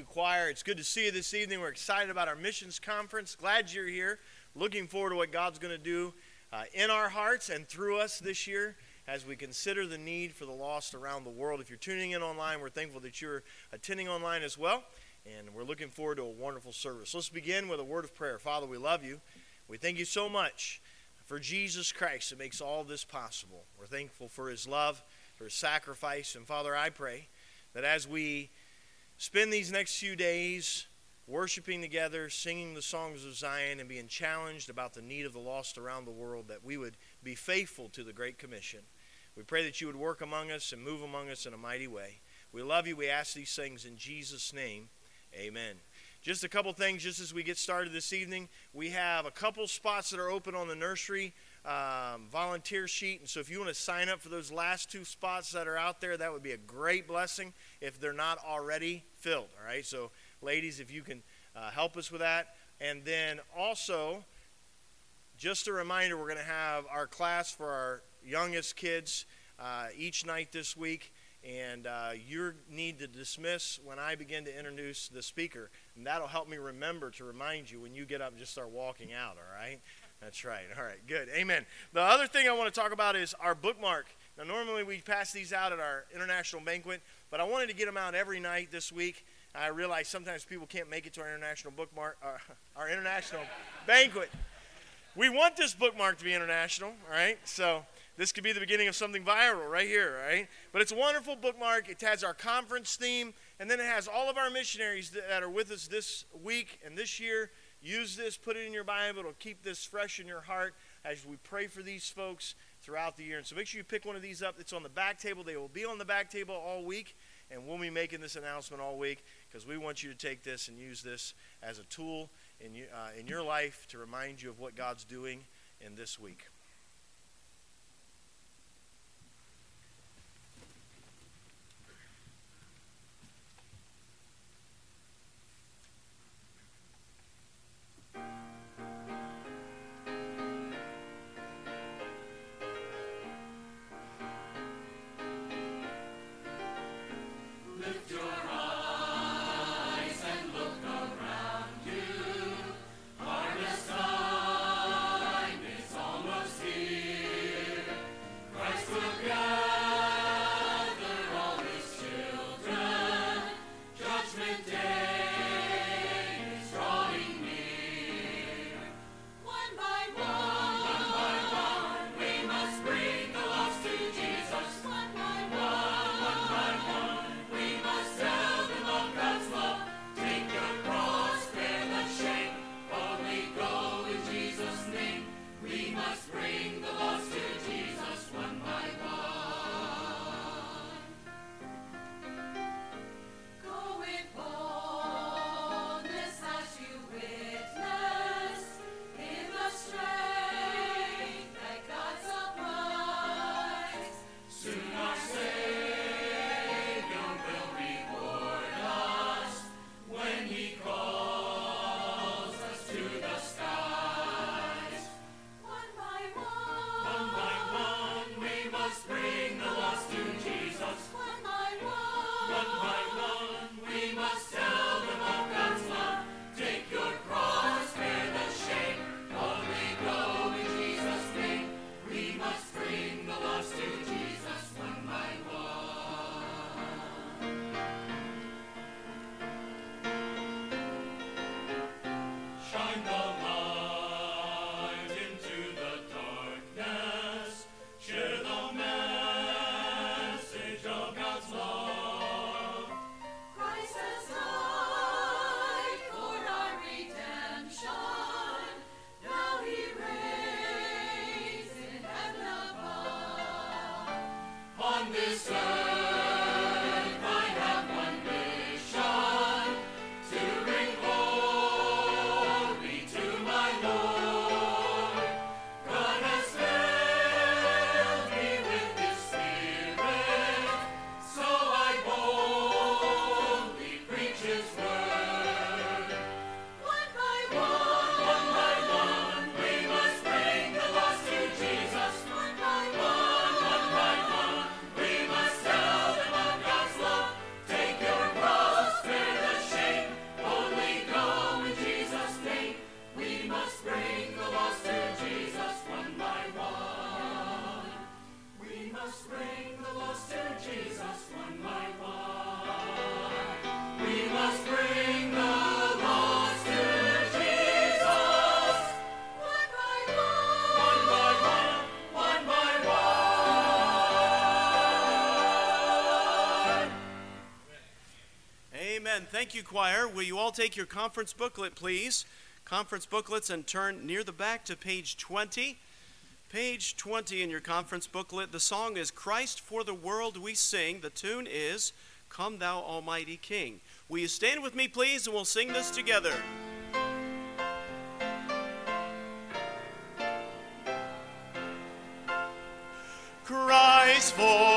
You, choir. It's good to see you this evening. We're excited about our missions conference. Glad you're here. Looking forward to what God's going to do uh, in our hearts and through us this year as we consider the need for the lost around the world. If you're tuning in online, we're thankful that you're attending online as well. And we're looking forward to a wonderful service. Let's begin with a word of prayer. Father, we love you. We thank you so much for Jesus Christ that makes all this possible. We're thankful for his love, for his sacrifice. And Father, I pray that as we spend these next few days worshiping together, singing the songs of Zion, and being challenged about the need of the lost around the world, that we would be faithful to the Great Commission. We pray that you would work among us and move among us in a mighty way. We love you. We ask these things in Jesus' name. Amen. Just a couple things just as we get started this evening. We have a couple spots that are open on the nursery um, volunteer sheet. And so if you want to sign up for those last two spots that are out there, that would be a great blessing if they're not already filled. All right. So, ladies, if you can uh, help us with that. And then also, just a reminder, we're going to have our class for our youngest kids uh, each night this week. And uh, you need to dismiss when I begin to introduce the speaker. And that'll help me remember to remind you when you get up and just start walking out, all right? That's right. All right, good. Amen. The other thing I want to talk about is our bookmark. Now, normally we pass these out at our international banquet, but I wanted to get them out every night this week. I realize sometimes people can't make it to our international bookmark, uh, our international banquet. We want this bookmark to be international, all right? So this could be the beginning of something viral right here, right? But it's a wonderful bookmark. It has our conference theme, and then it has all of our missionaries that are with us this week and this year Use this, put it in your Bible. It'll keep this fresh in your heart as we pray for these folks throughout the year. And so make sure you pick one of these up. It's on the back table. They will be on the back table all week, and we'll be making this announcement all week because we want you to take this and use this as a tool in, uh, in your life to remind you of what God's doing in this week. Thank you, choir. Will you all take your conference booklet, please? Conference booklets and turn near the back to page 20. Page 20 in your conference booklet. The song is Christ for the World We Sing. The tune is Come Thou Almighty King. Will you stand with me, please, and we'll sing this together? Christ for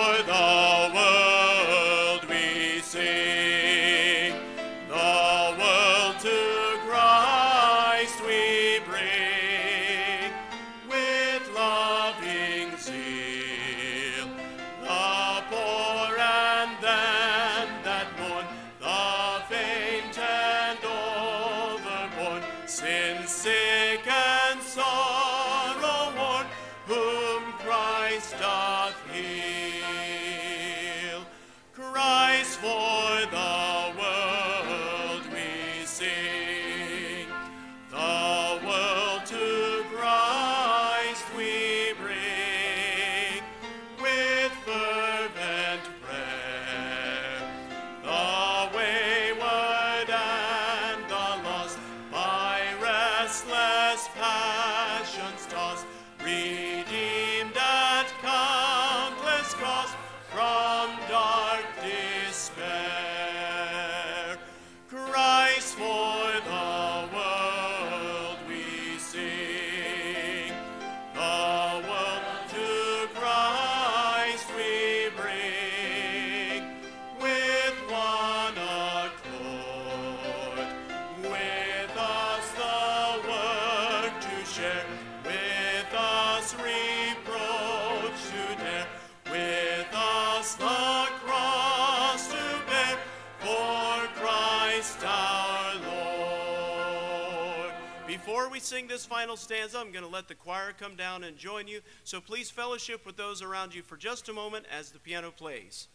Before we sing this final stanza, I'm going to let the choir come down and join you. So please fellowship with those around you for just a moment as the piano plays.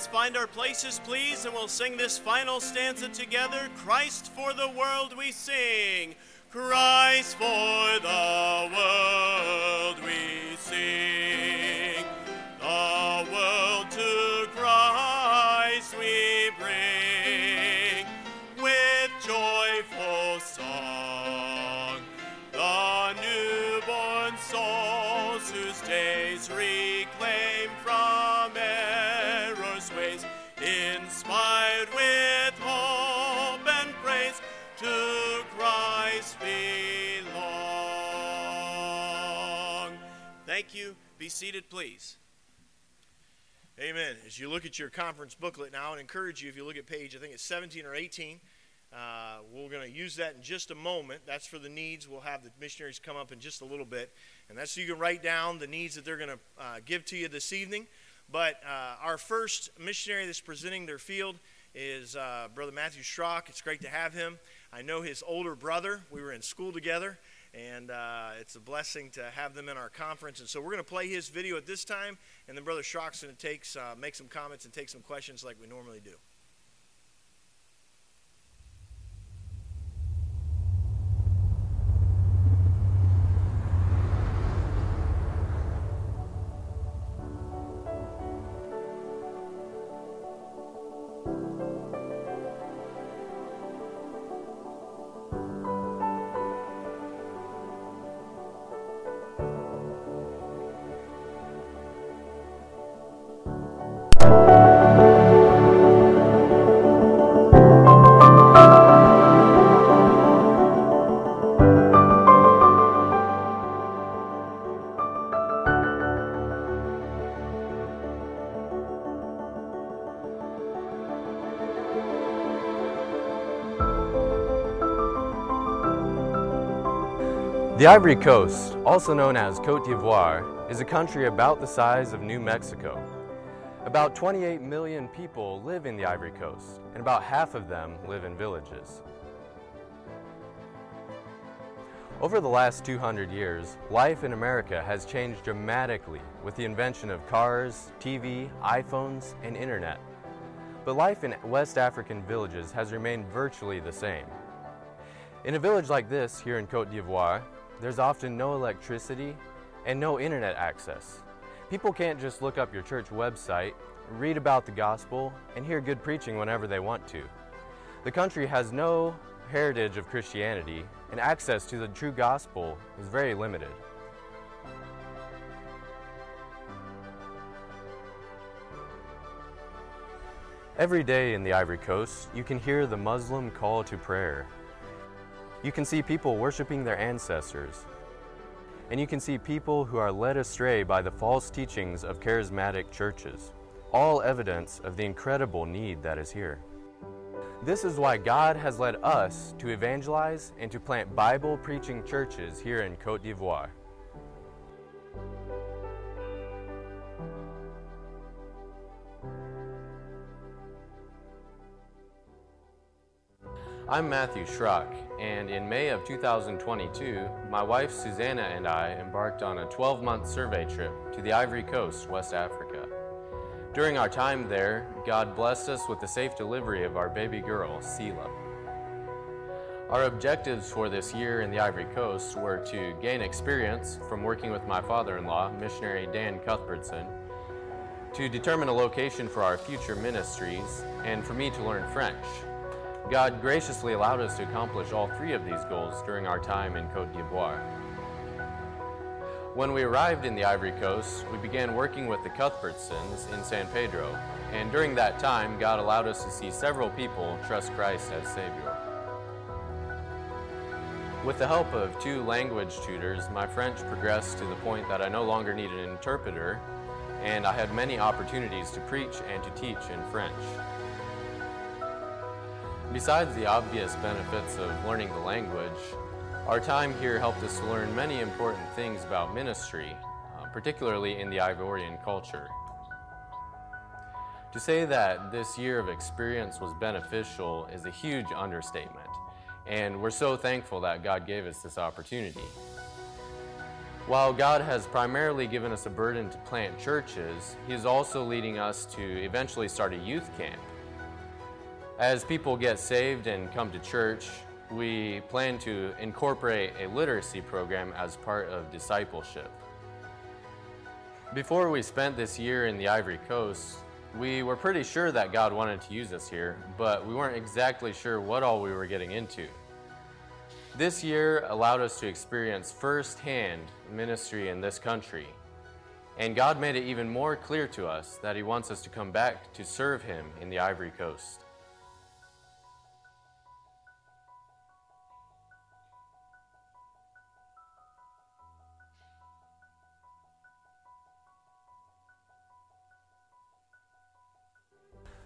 Let's find our places, please, and we'll sing this final stanza together. Christ for the world we sing. Christ for the world we seated, please. Amen. As you look at your conference booklet now, I encourage you, if you look at page, I think it's 17 or 18, uh, we're going to use that in just a moment. That's for the needs. We'll have the missionaries come up in just a little bit. And that's so you can write down the needs that they're going to uh, give to you this evening. But uh, our first missionary that's presenting their field is uh, Brother Matthew Schrock. It's great to have him. I know his older brother. We were in school together, and uh, it's a blessing to have them in our conference. And so we're going to play his video at this time, and then Brother Schrock's going to take, uh, make some comments and take some questions like we normally do. The Ivory Coast, also known as Cote d'Ivoire, is a country about the size of New Mexico. About 28 million people live in the Ivory Coast, and about half of them live in villages. Over the last 200 years, life in America has changed dramatically with the invention of cars, TV, iPhones, and internet. But life in West African villages has remained virtually the same. In a village like this here in Cote d'Ivoire, there's often no electricity and no internet access. People can't just look up your church website, read about the gospel, and hear good preaching whenever they want to. The country has no heritage of Christianity, and access to the true gospel is very limited. Every day in the Ivory Coast, you can hear the Muslim call to prayer. You can see people worshiping their ancestors. And you can see people who are led astray by the false teachings of charismatic churches. All evidence of the incredible need that is here. This is why God has led us to evangelize and to plant Bible preaching churches here in Cote d'Ivoire. I'm Matthew Schrock, and in May of 2022, my wife Susanna and I embarked on a 12 month survey trip to the Ivory Coast, West Africa. During our time there, God blessed us with the safe delivery of our baby girl, Selah. Our objectives for this year in the Ivory Coast were to gain experience from working with my father in law, missionary Dan Cuthbertson, to determine a location for our future ministries, and for me to learn French. God graciously allowed us to accomplish all three of these goals during our time in Cote d'Ivoire. When we arrived in the Ivory Coast, we began working with the Cuthbertsons in San Pedro, and during that time, God allowed us to see several people trust Christ as Savior. With the help of two language tutors, my French progressed to the point that I no longer needed an interpreter, and I had many opportunities to preach and to teach in French. Besides the obvious benefits of learning the language, our time here helped us learn many important things about ministry, uh, particularly in the Ivorian culture. To say that this year of experience was beneficial is a huge understatement, and we're so thankful that God gave us this opportunity. While God has primarily given us a burden to plant churches, He is also leading us to eventually start a youth camp. As people get saved and come to church, we plan to incorporate a literacy program as part of discipleship. Before we spent this year in the Ivory Coast, we were pretty sure that God wanted to use us here, but we weren't exactly sure what all we were getting into. This year allowed us to experience firsthand ministry in this country, and God made it even more clear to us that He wants us to come back to serve Him in the Ivory Coast.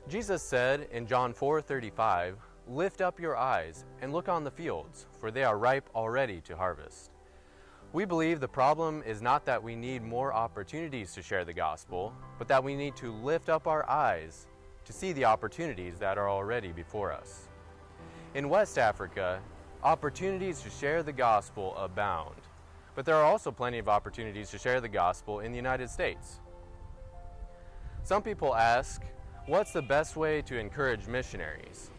Jesus said in John 4:35, "Lift up your eyes and look on the fields, for they are ripe already to harvest." We believe the problem is not that we need more opportunities to share the gospel, but that we need to lift up our eyes to see the opportunities that are already before us. In West Africa, opportunities to share the gospel abound, but there are also plenty of opportunities to share the gospel in the United States. Some people ask, What's the best way to encourage missionaries?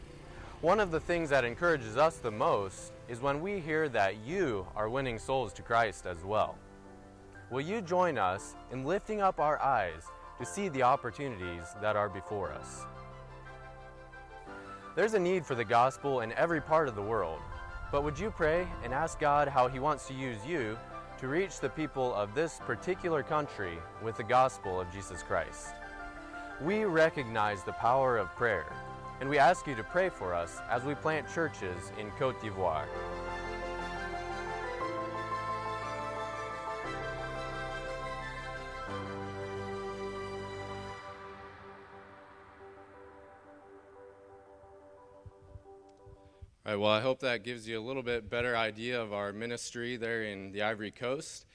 One of the things that encourages us the most is when we hear that you are winning souls to Christ as well. Will you join us in lifting up our eyes to see the opportunities that are before us? There's a need for the gospel in every part of the world, but would you pray and ask God how He wants to use you to reach the people of this particular country with the gospel of Jesus Christ? We recognize the power of prayer, and we ask you to pray for us as we plant churches in Cote d'Ivoire. All right, well, I hope that gives you a little bit better idea of our ministry there in the Ivory Coast.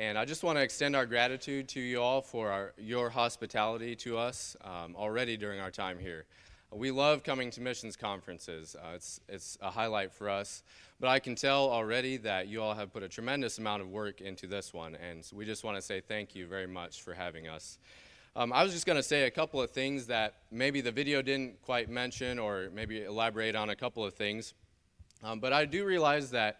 And I just want to extend our gratitude to you all for our, your hospitality to us um, already during our time here. We love coming to missions conferences. Uh, it's, it's a highlight for us. But I can tell already that you all have put a tremendous amount of work into this one. And we just want to say thank you very much for having us. Um, I was just going to say a couple of things that maybe the video didn't quite mention, or maybe elaborate on a couple of things. Um, but I do realize that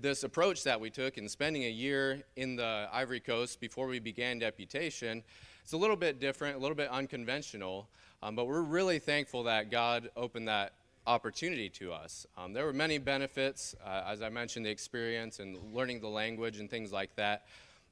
this approach that we took in spending a year in the Ivory Coast before we began deputation, it's a little bit different, a little bit unconventional. Um, but we're really thankful that God opened that opportunity to us. Um, there were many benefits, uh, as I mentioned, the experience and learning the language and things like that.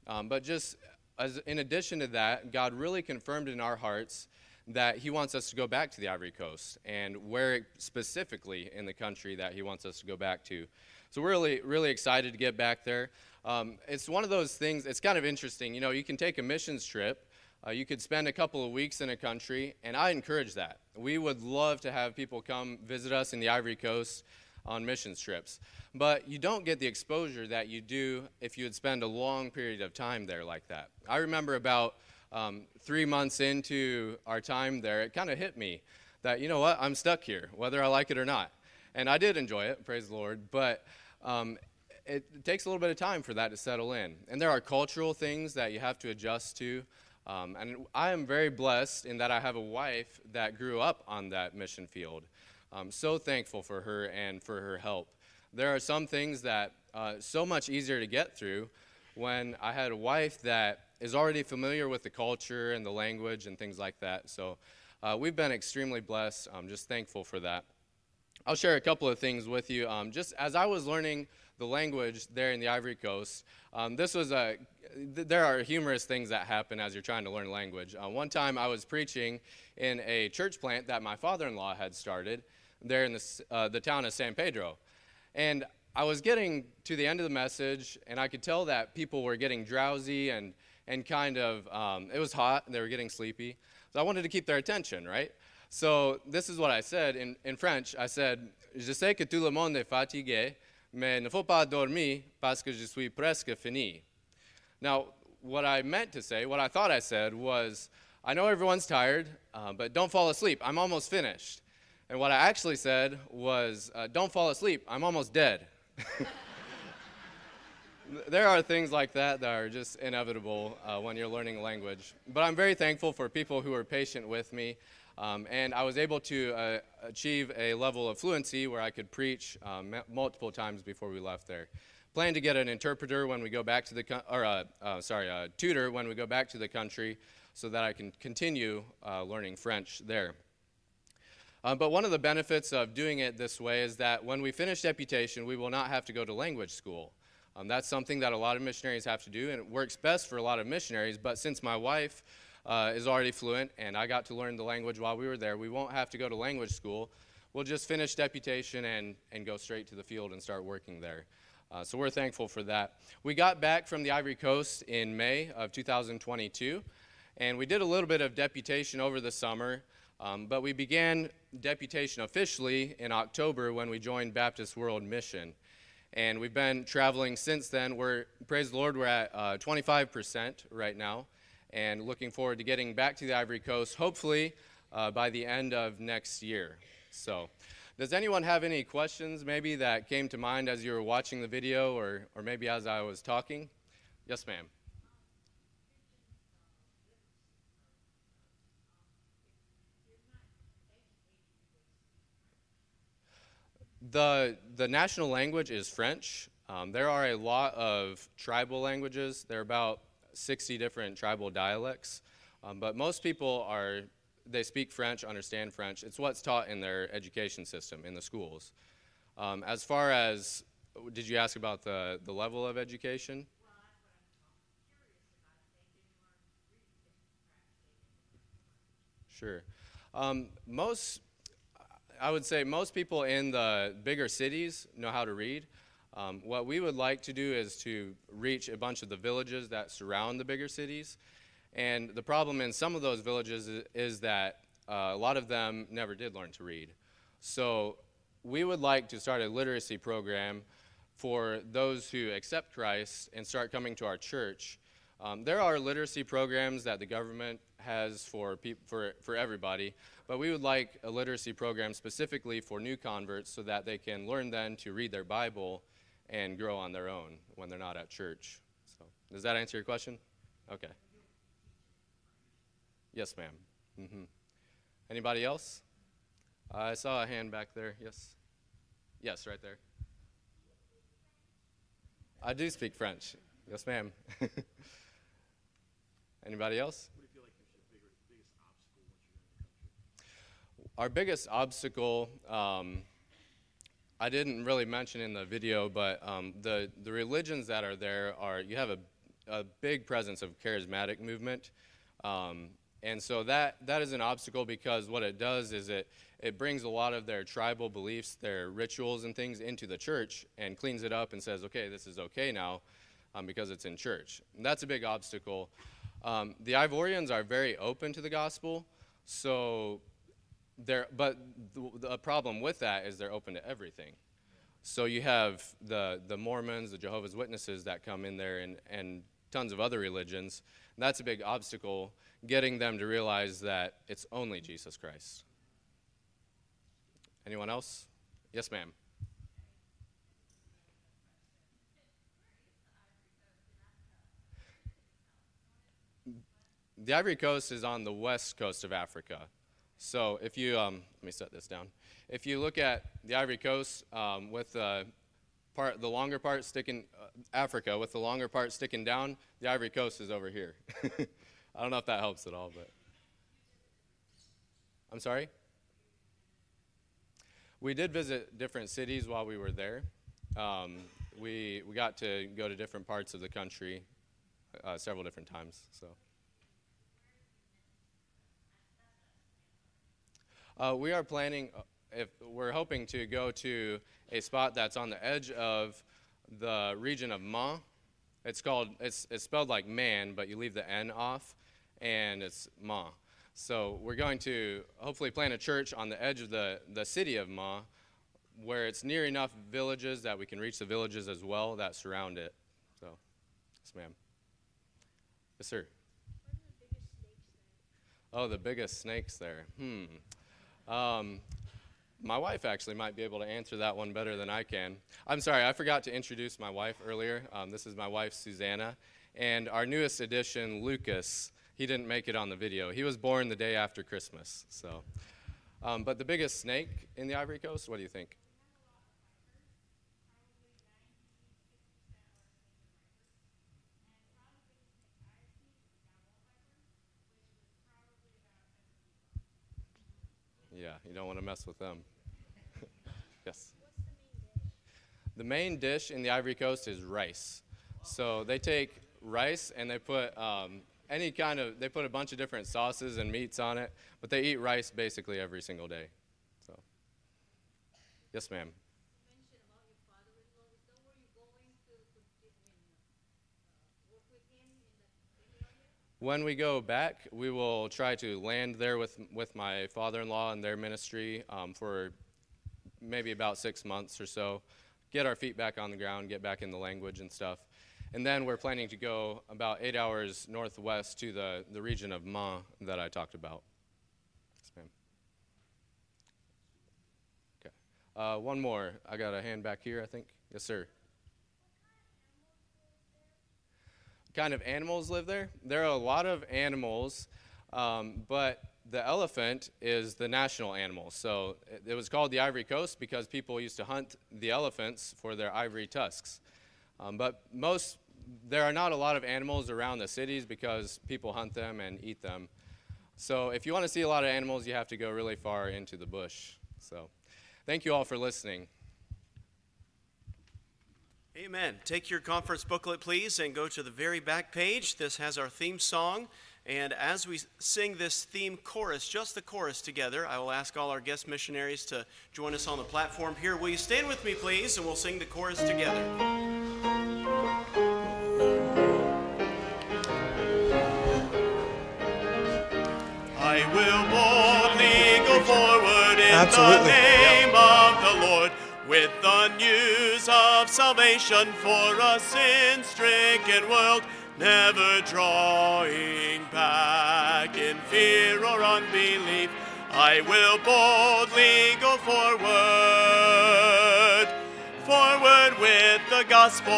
Um, but just as, in addition to that, God really confirmed in our hearts that He wants us to go back to the Ivory Coast and where specifically in the country that He wants us to go back to. So we're really, really excited to get back there. Um, it's one of those things, it's kind of interesting. You know, you can take a missions trip. Uh, you could spend a couple of weeks in a country, and I encourage that. We would love to have people come visit us in the Ivory Coast on missions trips. But you don't get the exposure that you do if you would spend a long period of time there like that. I remember about um, three months into our time there, it kind of hit me that, you know what, I'm stuck here, whether I like it or not. And I did enjoy it, praise the Lord, but um, it, takes a little bit of time for that to settle in. And there are cultural things that you have to adjust to. Um, and I am very blessed in that I have a wife that grew up on that mission field. I'm so thankful for her and for her help. There are some things that uh, so much easier to get through when I had a wife that is already familiar with the culture and the language and things like that. So uh, we've been extremely blessed. I'm just thankful for that. I'll share a couple of things with you. Um, just as I was learning the language there in the Ivory Coast, um, this was a. Th- there are humorous things that happen as you're trying to learn language. Uh, one time I was preaching in a church plant that my father-in-law had started there in the, uh, the town of San Pedro, and I was getting to the end of the message, and I could tell that people were getting drowsy and and kind of, um, it was hot and they were getting sleepy. So I wanted to keep their attention, right? So this is what I said in, in French. I said, Je sais que tout le monde est fatigué, mais ne faut pas dormir parce que je suis presque fini. Now, what I meant to say, what I thought I said was, I know everyone's tired, uh, but don't fall asleep. I'm almost finished. And what I actually said was, uh, don't fall asleep. I'm almost dead. there are things like that that are just inevitable uh, when you're learning a language. But I'm very thankful for people who are patient with me. Um, and I was able to uh, achieve a level of fluency where I could preach um, multiple times before we left there. Plan to get an interpreter when we go back to the, co- or uh, uh, sorry, a tutor when we go back to the country so that I can continue uh, learning French there. Uh, but one of the benefits of doing it this way is that when we finish deputation, we will not have to go to language school. Um, that's something that a lot of missionaries have to do, and it works best for a lot of missionaries. But since my wife uh, is already fluent and I got to learn the language while we were there, we won't have to go to language school. We'll just finish deputation and, and go straight to the field and start working there. Uh, so we're thankful for that. We got back from the Ivory Coast in May of 2022, and we did a little bit of deputation over the summer. Um, but we began deputation officially in October when we joined Baptist World Mission and we've been traveling since then. We're praise the Lord, we're at uh, 25% right now, and looking forward to getting back to the Ivory Coast, hopefully uh, by the end of next year. So, does anyone have any questions maybe that came to mind as you were watching the video, or or maybe as I was talking? Yes, ma'am. The, the national language is French. Um, there are a lot of tribal languages. There are about 60 different tribal dialects. Um, but most people are, they speak French, understand French. It's what's taught in their education system, in the schools. Um, as far as, did you ask about the, the level of education? Sure. Um, most I would say most people in the bigger cities know how to read. Um, what we would like to do is to reach a bunch of the villages that surround the bigger cities. And the problem in some of those villages is, that uh, a lot of them never did learn to read. So we would like to start a literacy program for those who accept Christ and start coming to our church. Um, there are literacy programs that the government has for, peop- for, for everybody, but we would like a literacy program specifically for new converts so that they can learn then to read their Bible and grow on their own when they're not at church. So, does that answer your question? Okay. Yes, ma'am. Mm-hmm. Anybody else? I saw a hand back there. Yes. Yes, right there. I do speak French. Yes, ma'am. Anybody else? Our biggest obstacle, um, I didn't really mention in the video, but um, the, the religions that are there are, you have a, a big presence of charismatic movement. Um, and so that, that is an obstacle because what it does is it, it brings a lot of their tribal beliefs, their rituals and things into the church and cleans it up and says, okay, this is okay now um, because it's in church. And that's a big obstacle. Um, the Ivorians are very open to the gospel, so they're, but the, the problem with that is they're open to everything. So you have the, the Mormons, the Jehovah's Witnesses that come in there, and, and tons of other religions. That's a big obstacle, getting them to realize that it's only Jesus Christ. Anyone else? Yes, ma'am. The Ivory Coast is on the west coast of Africa. So if you, um, let me set this down. If you look at the Ivory Coast um, with the part, the longer part sticking, uh, Africa with the longer part sticking down, the Ivory Coast is over here. I don't know if that helps at all, but. I'm sorry? We did visit different cities while we were there. Um, we, we got to go to different parts of the country uh, several different times. So. Uh, we are planning, uh, if we're hoping to go to a spot that's on the edge of the region of Ma. It's called, it's, it's spelled like man, but you leave the N off, and it's Ma. So we're going to hopefully plant a church on the edge of the, the city of Ma, where it's near enough villages that we can reach the villages as well that surround it. So, yes, ma'am. Yes, sir. Oh, the biggest snakes there. Hmm. Um, my wife actually might be able to answer that one better than I can. I'm sorry, I forgot to introduce my wife earlier. Um, this is my wife, Susanna. And our newest addition, Lucas, he didn't make it on the video. He was born the day after Christmas. So, um, But the biggest snake in the Ivory Coast, what do you think? Yeah, you don't want to mess with them. yes. The main dish in the Ivory Coast is rice. So they take rice and they put um, any kind of, they put a bunch of different sauces and meats on it, but they eat rice basically every single day. So, yes, ma'am. When we go back, we will try to land there with, with my father in law and their ministry um, for maybe about six months or so, get our feet back on the ground, get back in the language and stuff. And then we're planning to go about eight hours northwest to the, the region of Ma that I talked about. Yes, ma'am. Okay. Uh, one more. I got a hand back here, I think. Yes, sir. Kind of animals live there. There are a lot of animals, um, but the elephant is the national animal. So it, it, was called the Ivory Coast because people used to hunt the elephants for their ivory tusks. Um, but most, there are not a lot of animals around the cities because people hunt them and eat them. So if you want to see a lot of animals, you have to go really far into the bush. So thank you all for listening. Amen. Take your conference booklet, please, and go to the very back page. This has our theme song. And as we sing this theme chorus, just the chorus together, I will ask all our guest missionaries to join us on the platform here. Will you stand with me, please, and we'll sing the chorus together? I will boldly go forward in Absolutely. With the news of salvation for a sin stricken world, never drawing back in fear or unbelief. I will boldly go forward, forward with the gospel,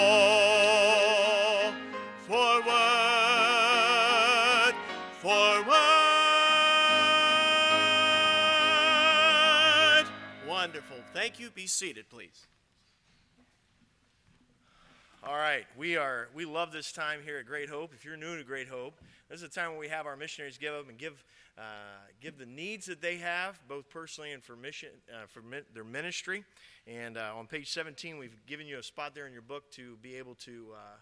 Thank you. Be seated, please. All right, we are we love this time here at Great Hope. If you're new to Great Hope, this is a time when we have our missionaries give up and give uh, give the needs that they have, both personally and for mission uh, for their ministry. And uh, on page 17, we've given you a spot there in your book to be able to uh,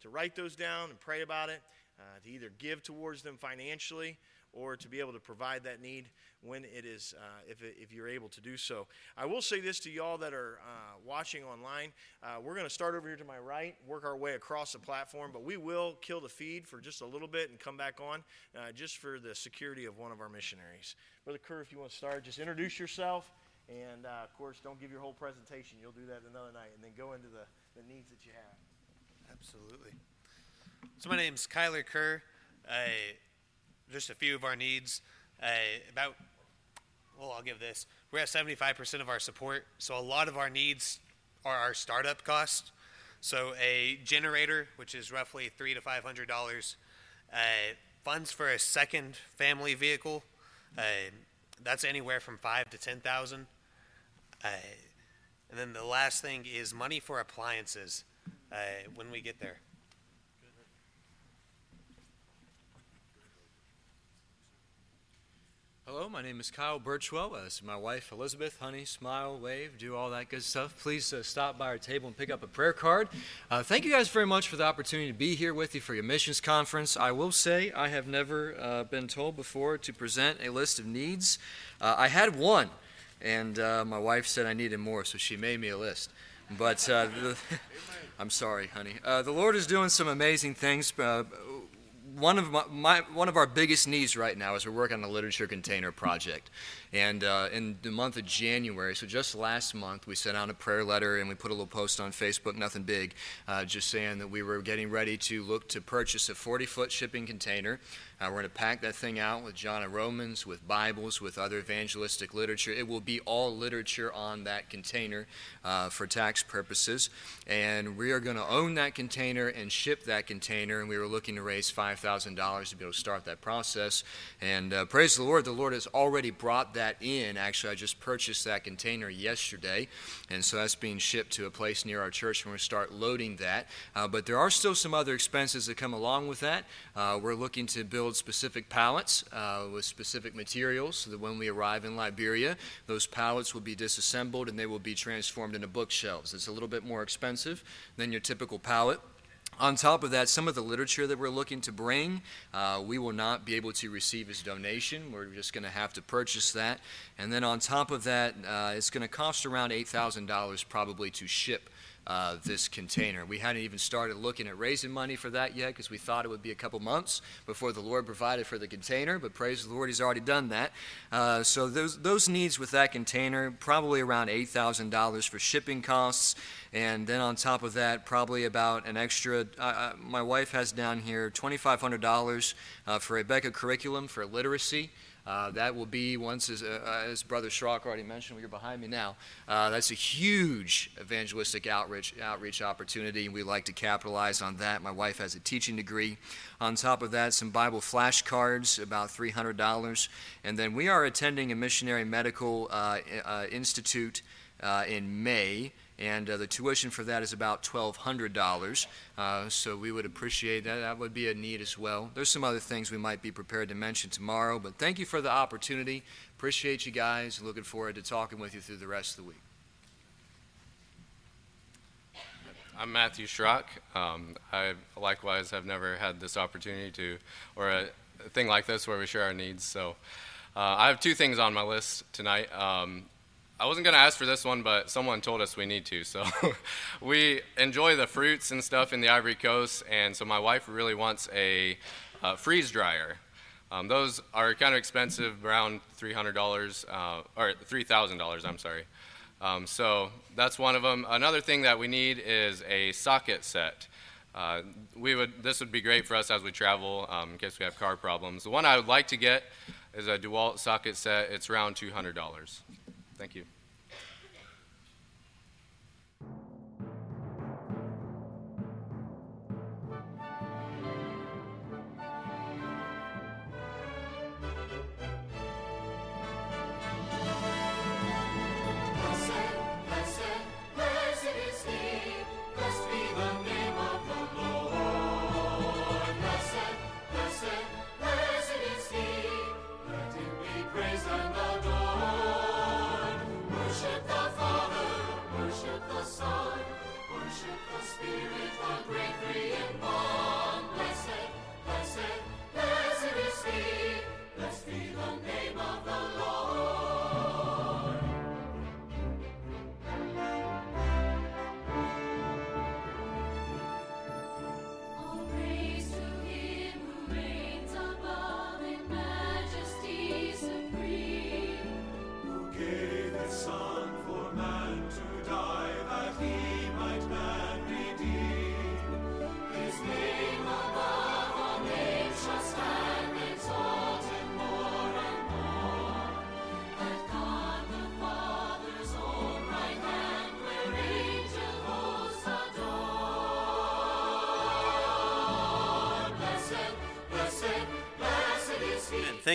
to write those down and pray about it, uh, to either give towards them financially or to be able to provide that need when it is, uh, if, if you're able to do so. I will say this to y'all that are uh, watching online. Uh, we're going to start over here to my right, work our way across the platform, but we will kill the feed for just a little bit and come back on uh, just for the security of one of our missionaries. Brother Kerr, if you want to start, just introduce yourself. And uh, of course, don't give your whole presentation. You'll do that another night, and then go into the, the needs that you have. Absolutely. So my name's Kyler Kerr. Uh, just a few of our needs. Uh, about, well, I'll give this. We're at 75% of our support, so a lot of our needs are our startup costs. So a generator, which is roughly three to five hundred dollars. Uh, funds for a second family vehicle, uh, that's anywhere from five to ten thousand. Uh, and then the last thing is money for appliances uh, when we get there. Hello, my name is Kyle Birchwell. Uh, this is my wife Elizabeth. Honey, smile, wave, do all that good stuff. Please uh, stop by our table and pick up a prayer card. Uh, thank you guys very much for the opportunity to be here with you for your missions conference. I will say I have never uh, been told before to present a list of needs. Uh, I had one, and uh, my wife said I needed more, so she made me a list. But the, I'm sorry, honey. the Lord is doing some amazing things one of my, my, one of our biggest needs right now is we're working on a literature container project, and uh, in the month of January, so just last month, we sent out a prayer letter and we put a little post on Facebook, nothing big, uh, just saying that we were getting ready to look to purchase a 40 foot shipping container. Uh, we're going to pack that thing out with John and Romans, with Bibles, with other evangelistic literature. It will be all literature on that container uh, for tax purposes. And we are going to own that container and ship that container. And we were looking to raise $5,000 to be able to start that process. And uh, praise the Lord, the Lord has already brought that in. Actually, I just purchased that container yesterday, and so that's being shipped to a place near our church. When We're going to start loading that. Uh, but there are still some other expenses that come along with that. Uh, we're looking to build specific pallets uh, with specific materials so that when we arrive in Liberia, those pallets will be disassembled and they will be transformed into bookshelves. It's a little bit more expensive than your typical pallet. On top of that, some of the literature that we're looking to bring, uh, we will not be able to receive as donation. We're just going to have to purchase that. And then on top of that, uh, it's going to cost around $8,000 probably to ship uh, this container. We hadn't even started looking at raising money for that yet because we thought it would be a couple months before the Lord provided for the container, but praise the Lord, He's already done that. Uh, so those, those needs with that container, probably around $8,000 for shipping costs. And then on top of that, probably about an extra, uh, uh my wife has down here $2,500 uh, for Abeka curriculum for literacy. Uh, that will be once, as, uh, as Brother Schrock already mentioned, you're behind me now. Uh, that's a huge evangelistic outreach outreach opportunity, and we like to capitalize on that. My wife has a teaching degree. On top of that, some Bible flashcards, about $300, and then we are attending a missionary medical uh, uh, institute uh, in May and uh, the tuition for that is about $1,200. Uh, so we would appreciate that. That would be a need as well. There's some other things we might be prepared to mention tomorrow, but thank you for the opportunity. Appreciate you guys. Looking forward to talking with you through the rest of the week. I'm Matthew Schrock. Um, I likewise have never had this opportunity to, or a, a thing like this where we share our needs. So uh, I have two things on my list tonight. Um, I wasn't going to ask for this one, but someone told us we need to. So we enjoy the fruits and stuff in the Ivory Coast, and so my wife really wants a uh, freeze dryer. Um, those are kind of expensive, around $300, uh, or $3,000, I'm sorry. Um, so that's one of them. Another thing that we need is a socket set. Uh, we would, this would be great for us as we travel um, in case we have car problems. The one I would like to get is a DeWalt socket set. It's around $200. Thank you.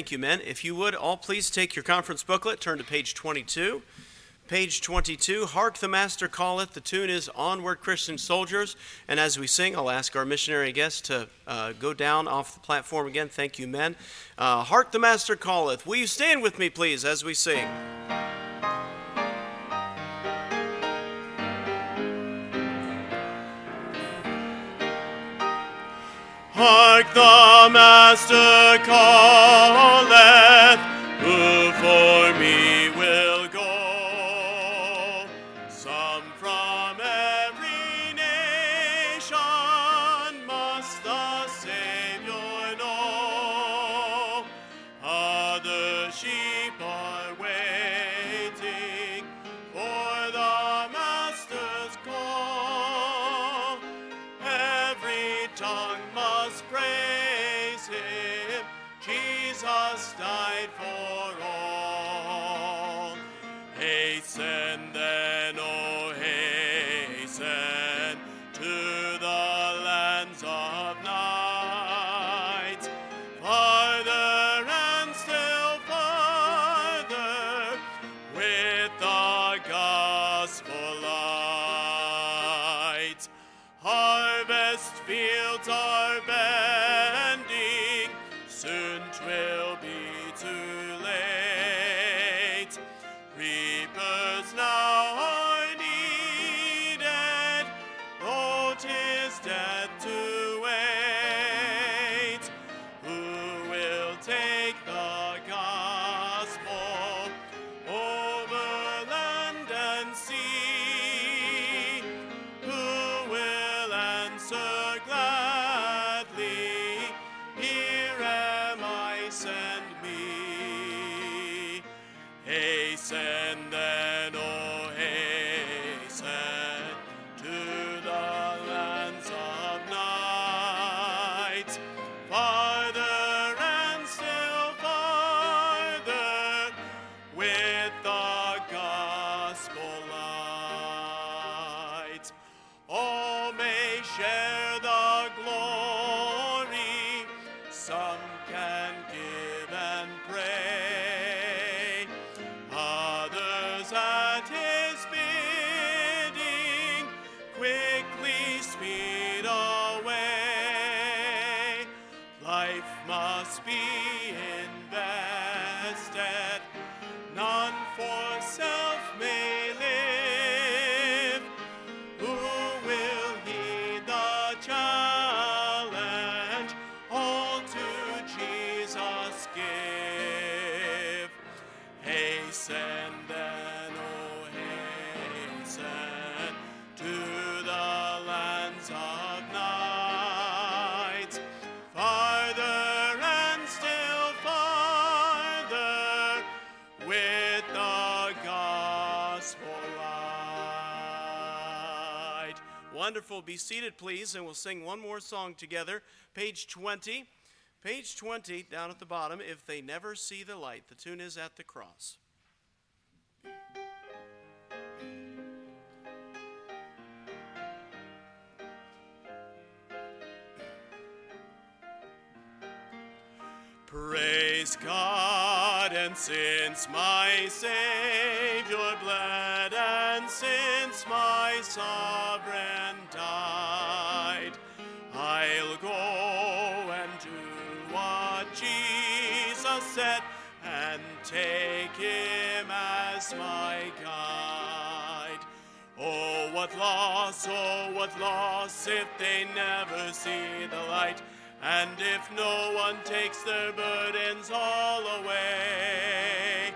Thank you, men. If you would, all please take your conference booklet, turn to page 22. Page 22, Hark the Master Calleth. The tune is Onward Christian Soldiers. And as we sing, I'll ask our missionary guest to uh, go down off the platform again. Thank you, men. Uh, Hark the Master Calleth. Will you stand with me, please, as we sing? Hark the Master calleth, who for me. Wonderful. Be seated, please, and we'll sing one more song together. Page 20. Page 20, down at the bottom, If They Never See the Light. The tune is At the Cross. Praise God, and since my Savior bled, and since my sovereign Loss, oh, what loss if they never see the light. And if no one takes their burdens all away,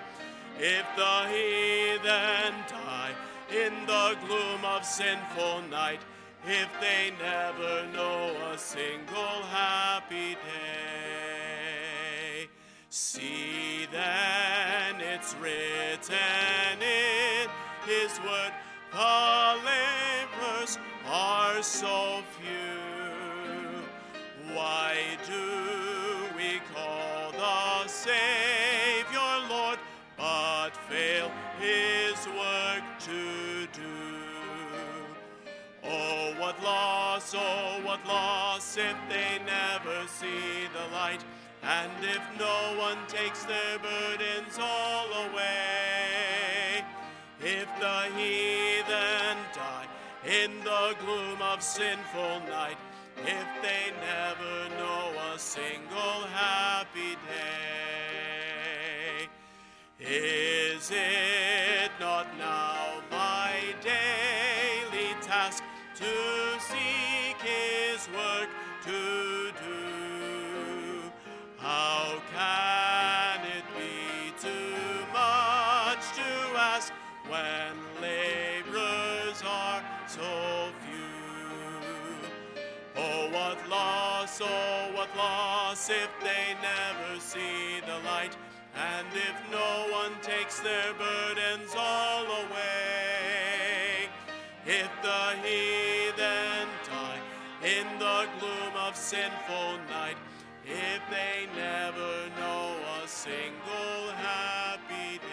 if the heathen die in the gloom of sinful night, if they never know a single happy day, see then it's written in His word, laborers are so few. Why do we call the Savior Lord, but fail His work to do? Oh, what loss, oh, what loss if they never see the light, and if no one takes their burdens all away. If the in the gloom of sinful night, if they never know a single happy day. Is it not now what loss if they never see the light, and if no one takes their burdens all away. If the heathen die in the gloom of sinful night, if they never know a single happy day.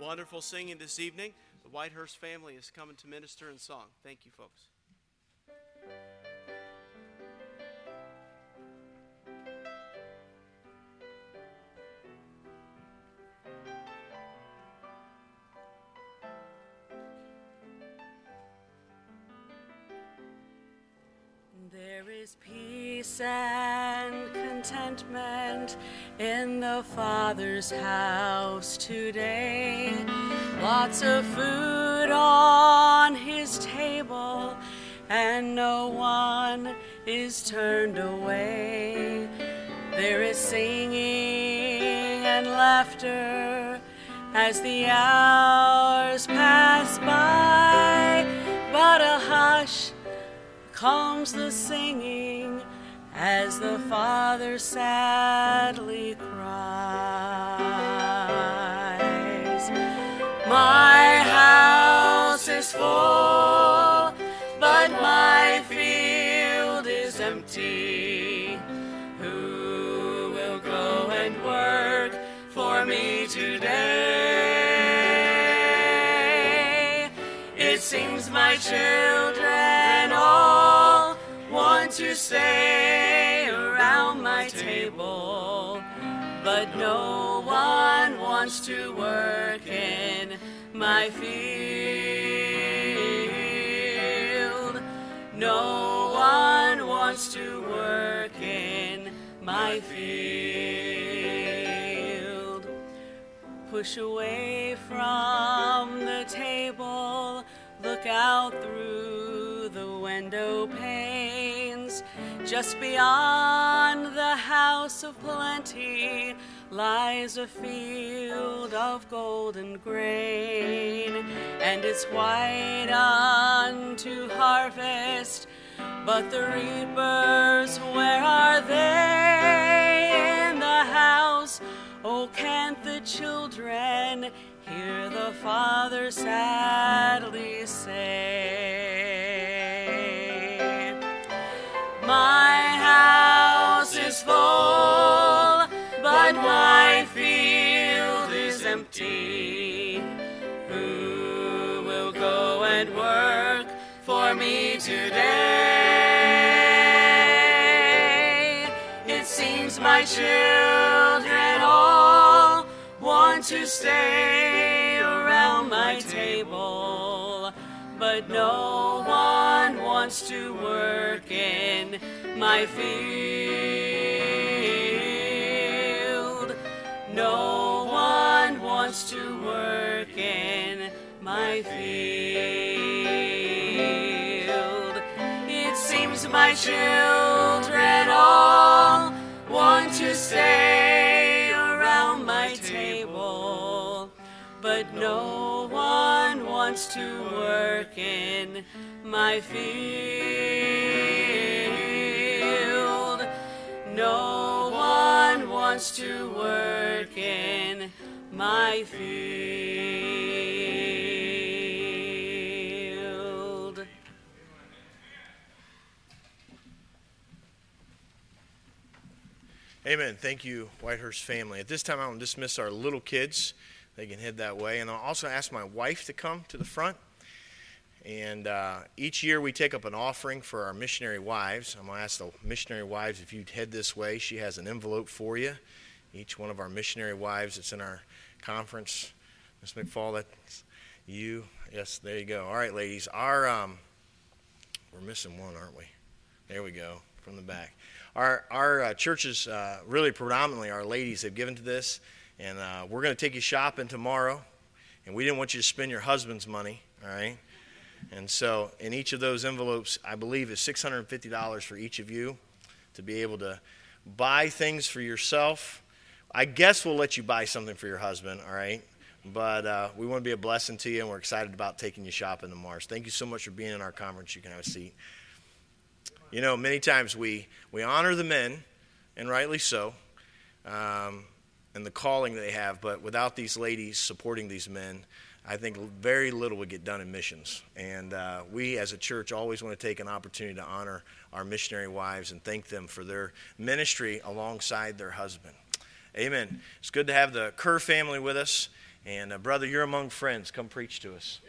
Wonderful singing this evening. The Whitehurst family is coming to minister in song. Thank you, folks. There is peace and contentment in the Father's house today. Lots of food on his table, and no one is turned away. There is singing and laughter as the hours pass by, but a hush calms the singing as the father sadly cries. My house is full, but my field is empty. Who will go and work for me today? It seems my children to stay around my table, but no one wants to work in my field. No one wants to work in my field. Push away from the table, look out through the window panes. Just beyond the house of plenty lies a field of golden grain, and it's white unto harvest. But the reapers, where are they in the house? Oh, can't the children hear the Father sadly say, My house is full, but my field is empty. Who will go and work for me today? It seems my children all want to stay around my table, but no one wants to work in my field. No one wants to work in my field. It seems my children all want to stay but no one wants to work in my field. No one wants to work in my field. Amen. Thank you, Whitehurst family. At this time, I will dismiss our little kids. They can head that way. And I'll also ask my wife to come to the front. And uh, each year we take up an offering for our missionary wives. I'm going to ask the missionary wives if you'd head this way. She has an envelope for you. Each one of our missionary wives that's in our conference. Miss McFall, that's you. Yes, there you go. All right, ladies. Our um, we're missing one, aren't we? There we go from the back. Our our uh, churches, uh, really predominantly our ladies, have given to this, and uh, we're going to take you shopping tomorrow. And we didn't want you to spend your husband's money, all right? And so, in each of those envelopes, I believe is $650 for each of you to be able to buy things for yourself. I guess we'll let you buy something for your husband, all right? But uh, we want to be a blessing to you, and we're excited about taking you shopping tomorrow. Thank you so much for being in our conference. You can have a seat. You know, many times we, we honor the men, and rightly so, um, and the calling they have, but without these ladies supporting these men, I think very little would get done in missions. And uh, we as a church always want to take an opportunity to honor our missionary wives and thank them for their ministry alongside their husband. Amen. It's good to have the Kerr family with us. And uh, brother, you're among friends. Come preach to us.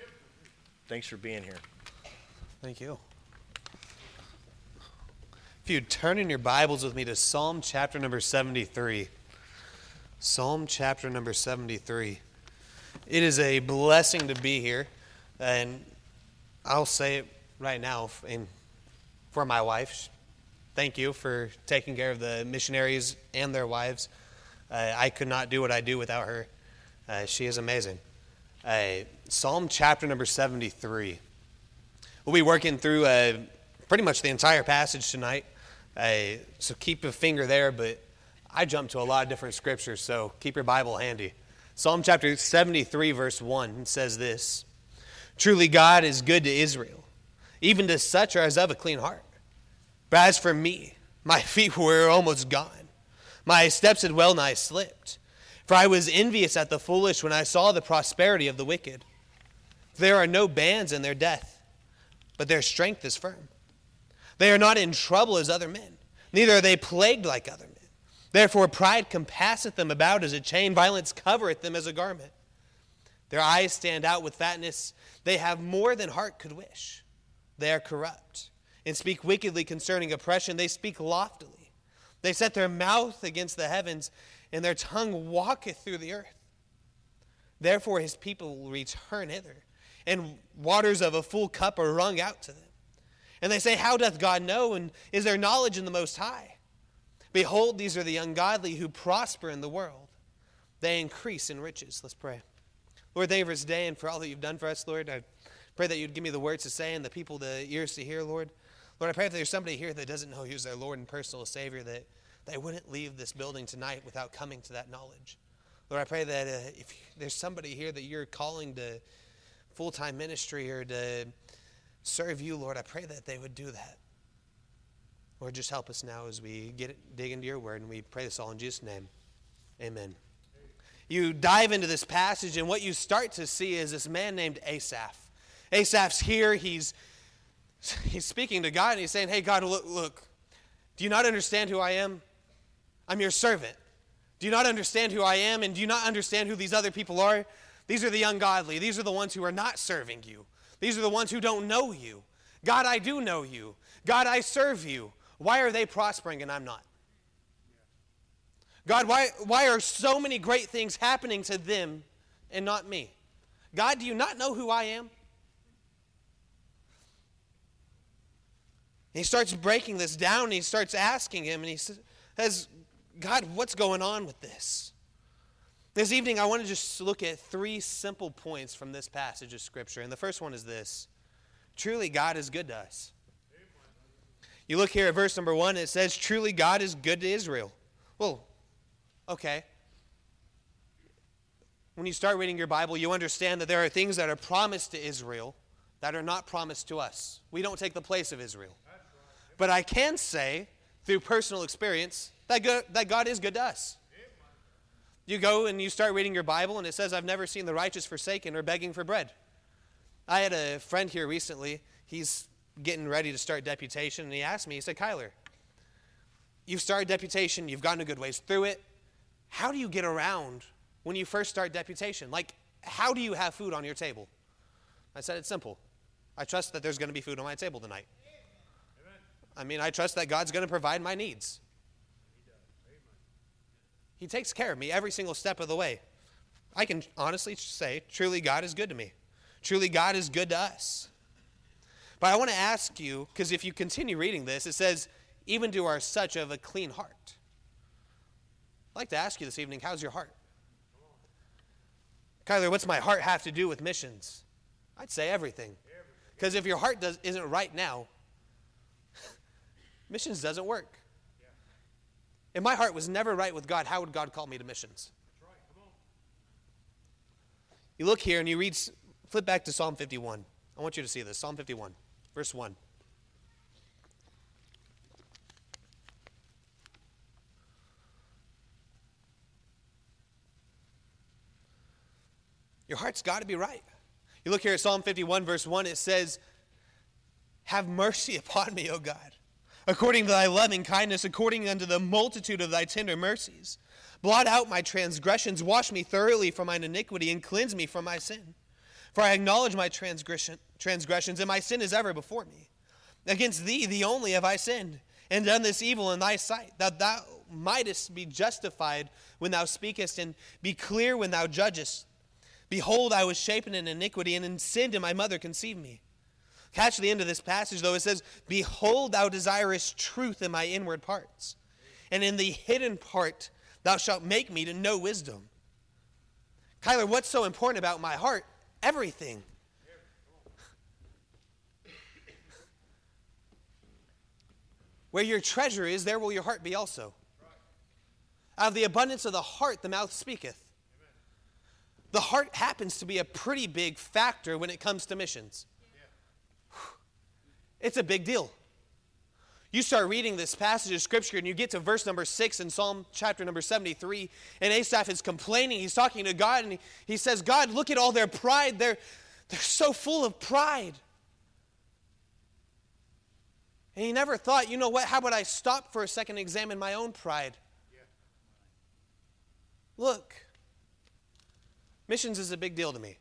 Thanks for being here. Thank you. If you'd turn in your Bibles with me to Psalm chapter number 73. Psalm chapter number 73. It is a blessing to be here, and I'll say it right now for my wife. Thank you for taking care of the missionaries and their wives. Uh, I could not do what I do without her. Uh, she is amazing. Uh, Psalm chapter number 73. We'll be working through uh, pretty much the entire passage tonight. Uh, so keep a finger there, but I jump to a lot of different scriptures, so keep your Bible handy. Psalm chapter 73, verse 1 says this Truly God is good to Israel, even to such as of a clean heart. But as for me, my feet were almost gone. My steps had well nigh slipped. For I was envious at the foolish when I saw the prosperity of the wicked. There are no bands in their death, but their strength is firm. They are not in trouble as other men, neither are they plagued like other men. Therefore, pride compasseth them about as a chain, violence covereth them as a garment. Their eyes stand out with fatness. They have more than heart could wish. They are corrupt and speak wickedly concerning oppression. They speak loftily. They set their mouth against the heavens, and their tongue walketh through the earth. Therefore, his people will return hither, and waters of a full cup are wrung out to them. And they say, How doth God know? And is there knowledge in the Most High? Behold, these are the ungodly who prosper in the world. They increase in riches. Let's pray. Lord, thank you for this day and for all that you've done for us, Lord. I pray that you'd give me the words to say and the people the ears to hear, Lord. Lord, I pray if there's somebody here that doesn't know you as their Lord and personal Savior, that they wouldn't leave this building tonight without coming to that knowledge. Lord, I pray that uh, if there's somebody here that you're calling to full time ministry or to serve you, Lord, I pray that they would do that. Lord, just help us now as we get dig into your word, and we pray this all in Jesus' name. Amen. you dive into this passage, and what you start to see is this man named Asaph. Asaph's here. He's, he's speaking to God, and he's saying, Hey, God, look, look, do you not understand who I am? I'm your servant. Do you not understand who I am? And do you not understand who these other people are? These are the ungodly. These are the ones who are not serving you. These are the ones who don't know you. God, I do know you. God, I serve you. Why are they prospering and I'm not? God, why, why are so many great things happening to them and not me? God, do you not know who I am? he starts breaking this down he starts asking him and he says, God, what's going on with this? This evening, I want to just look at three simple points from this passage of Scripture. And the first one is this Truly, God is good to us. You look here at verse number one, it says, Truly, God is good to Israel. Well, okay. When you start reading your Bible, you understand that there are things that are promised to Israel that are not promised to us. We don't take the place of Israel. But I can say, through personal experience, that, good, that God is good to us. You go and you start reading your Bible, and it says, I've never seen the righteous forsaken or begging for bread. I had a friend here recently. He's getting ready to start deputation, and he asked me, he said, Kyler, you've started deputation, you've gotten a good ways through it. How do you get around when you first start deputation? Like, how do you have food on your table? I said, it's simple. I trust that there's going to be food on my table tonight. I mean, I trust that God's going to provide my needs. He takes care of me every single step of the way. I can honestly say, truly, God is good to me. Truly, God is good to us. But I want to ask you, because if you continue reading this, it says, even to our such of a clean heart. I'd like to ask you this evening, how's your heart? Kyler, what's my heart have to do with missions? I'd say everything. Because if your heart does, isn't right now, missions doesn't work. If my heart was never right with God, how would God call me to missions? You look here and you read, flip back to Psalm 51. I want you to see this. Psalm 51, verse 1. Your heart's got to be right. You look here at Psalm 51, verse 1, it says, Have mercy upon me, O God according to thy loving kindness, according unto the multitude of thy tender mercies. Blot out my transgressions, wash me thoroughly from mine iniquity, and cleanse me from my sin. For I acknowledge my transgression, transgressions, and my sin is ever before me. Against thee, the only, have I sinned, and done this evil in thy sight, that thou mightest be justified when thou speakest, and be clear when thou judgest. Behold, I was shapen in iniquity, and in sin did my mother conceive me. Catch the end of this passage, though. It says, Behold, thou desirest truth in my inward parts, and in the hidden part thou shalt make me to know wisdom. Kyler, what's so important about my heart? Everything. Where your treasure is, there will your heart be also. Out of the abundance of the heart, the mouth speaketh. The heart happens to be a pretty big factor when it comes to missions. It's a big deal. You start reading this passage of scripture and you get to verse number six in Psalm chapter number 73, and Asaph is complaining. He's talking to God and he, says, God, look at all their pride. They're, they're so full of pride. And he never thought, you know what, how about I stop for a second and examine my own pride? Look, missions is a big deal to me.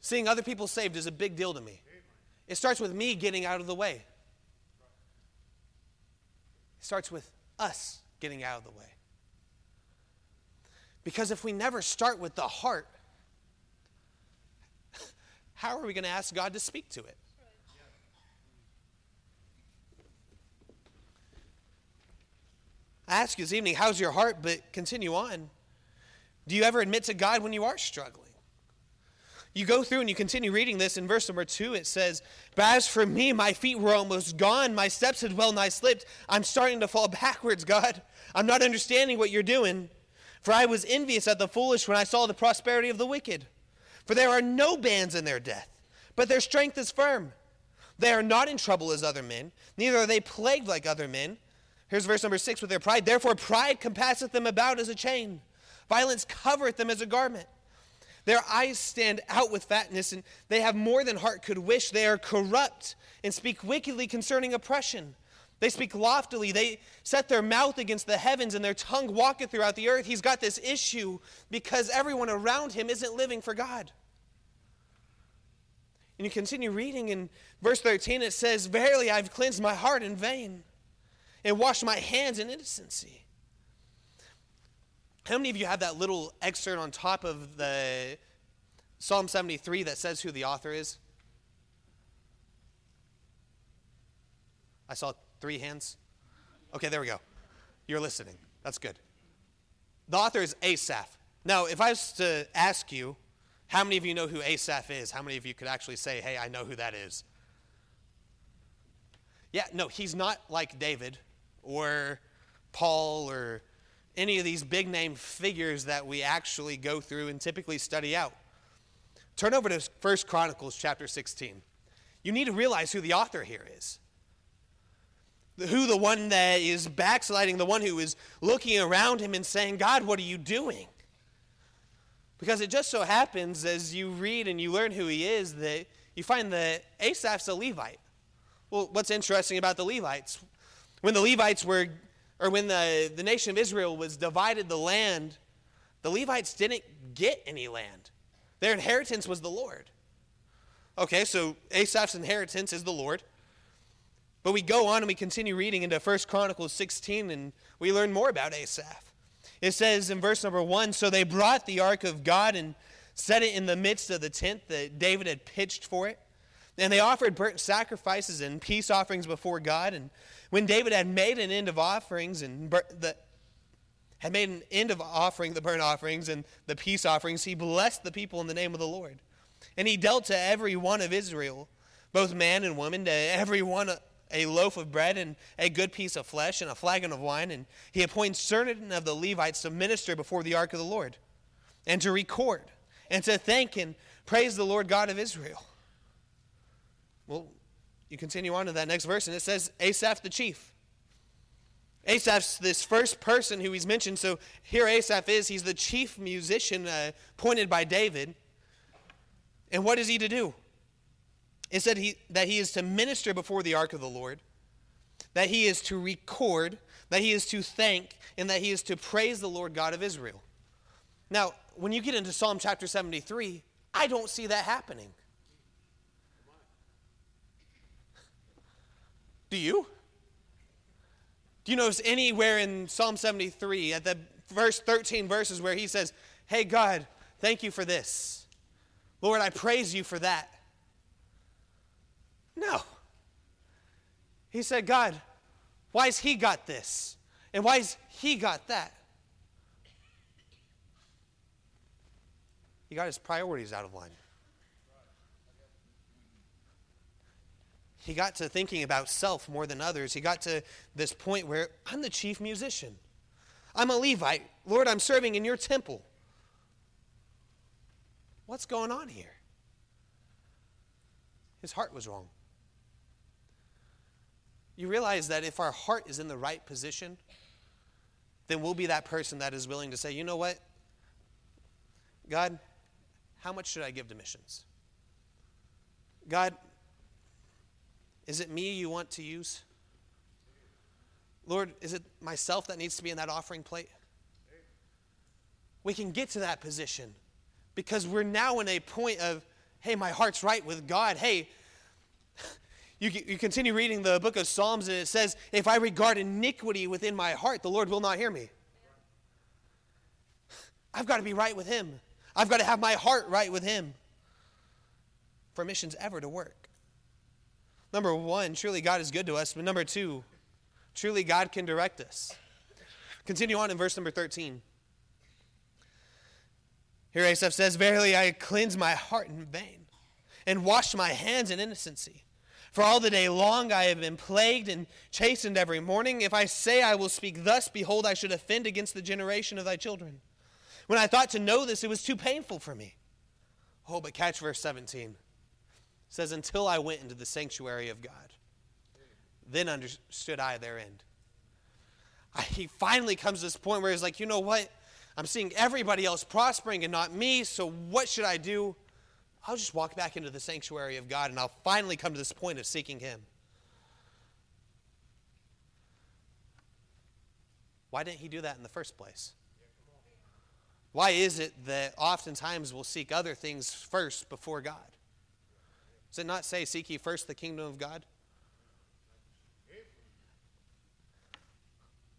Seeing other people saved is a big deal to me. It starts with me getting out of the way. It starts with us getting out of the way. Because if we never start with the heart, how are we going to ask God to speak to it? I ask you this evening, how's your heart? But continue on. Do you ever admit to God when you are struggling? You go through and you continue reading this in verse number two. It says, But as for me, my feet were almost gone. My steps had well nigh slipped. I'm starting to fall backwards, God. I'm not understanding what you're doing. For I was envious at the foolish when I saw the prosperity of the wicked. For there are no bands in their death, but their strength is firm. They are not in trouble as other men, neither are they plagued like other men. Here's verse number six with their pride. Therefore, pride compasseth them about as a chain. Violence covereth them as a garment. Their eyes stand out with fatness, and they have more than heart could wish. They are corrupt and speak wickedly concerning oppression. They speak loftily. They set their mouth against the heavens, and their tongue walketh throughout the earth. He's got this issue because everyone around him isn't living for God. And you continue reading in verse 13, it says, Verily I've cleansed my heart in vain and washed my hands in innocency. How many of you have that little excerpt on top of the Psalm 73 that says who the author is? I saw three hands. Okay, there we go. You're listening. That's good. The author is Asaph. Now, if I was to ask you, how many of you know who Asaph is? How many of you could actually say, hey, I know who that is? Yeah, no, he's not like David or Paul or any of these big name figures that we actually go through and typically study out. Turn over to 1 Chronicles chapter 16. You need to realize who the author here is. Who the one that is backsliding, the one who is looking around him and saying, God, what are you doing? Because it just so happens, as you read and you learn who he is, that you find that Asaph's a Levite. Well, what's interesting about the Levites? When the Levites were, or when the, the nation of Israel was divided the land, the Levites didn't get any land. Their inheritance was the Lord. Okay, so Asaph's inheritance is the Lord. But we go on and we continue reading into 1 Chronicles 16 and we learn more about Asaph. It says in verse number 1 So they brought the ark of God and set it in the midst of the tent that David had pitched for it. And they offered burnt sacrifices and peace offerings before God. And when David had made an end of offerings and the, had made an end of offering the burnt offerings and the peace offerings, he blessed the people in the name of the Lord. And he dealt to every one of Israel, both man and woman, to every one a loaf of bread and a good piece of flesh and a flagon of wine. And he appoints certain of the Levites to minister before the ark of the Lord and to record and to thank and praise the Lord God of Israel. Well, you continue on to that next verse, and it says Asaph the chief. Asaph's this first person who he's mentioned. So here Asaph is. He's the chief musician uh, appointed by David. And what is he to do? It said he, that he is to minister before the ark of the Lord, that he is to record, that he is to thank, and that he is to praise the Lord God of Israel. Now, when you get into Psalm chapter 73, I don't see that happening. Do you? Do you notice anywhere in Psalm 73 at the verse 13 verses where he says, Hey God, thank you for this. Lord, I praise you for that. No. He said, God, why's he got this? And why's he got that? He got his priorities out of line. He got to thinking about self more than others. He got to this point where I'm the chief musician. I'm a Levite. Lord, I'm serving in your temple. What's going on here? His heart was wrong you realize that if our heart is in the right position, then we'll be that person that is willing to say, you know what? God, how much should I give to missions? God, is it me you want to use? Lord, is it myself that needs to be in that offering plate? We can get to that position because we're now in a point of, hey, my heart's right with God. Hey, you, you continue reading the book of Psalms, and it says, If I regard iniquity within my heart, the Lord will not hear me. I've got to be right with Him. I've got to have my heart right with Him for missions ever to work. Number one, truly God is good to us. But number two, truly God can direct us. Continue on in verse number 13. Here Asaph says, Verily I cleanse my heart in vain and wash my hands in innocency. For all the day long I have been plagued and chastened every morning. If I say I will speak thus, behold, I should offend against the generation of thy children. When I thought to know this, it was too painful for me. Oh, but catch verse 17. Says, Until I went into the sanctuary of God, then understood I their end. I, he finally comes to this point where he's like, you know what? I'm seeing everybody else prospering and not me, so what should I do? I'll just walk back into the sanctuary of God and I'll finally come to this point of seeking Him. Why didn't He do that in the first place? Why is it that oftentimes we'll seek other things first before God? Does it not say, Seek ye first the kingdom of God?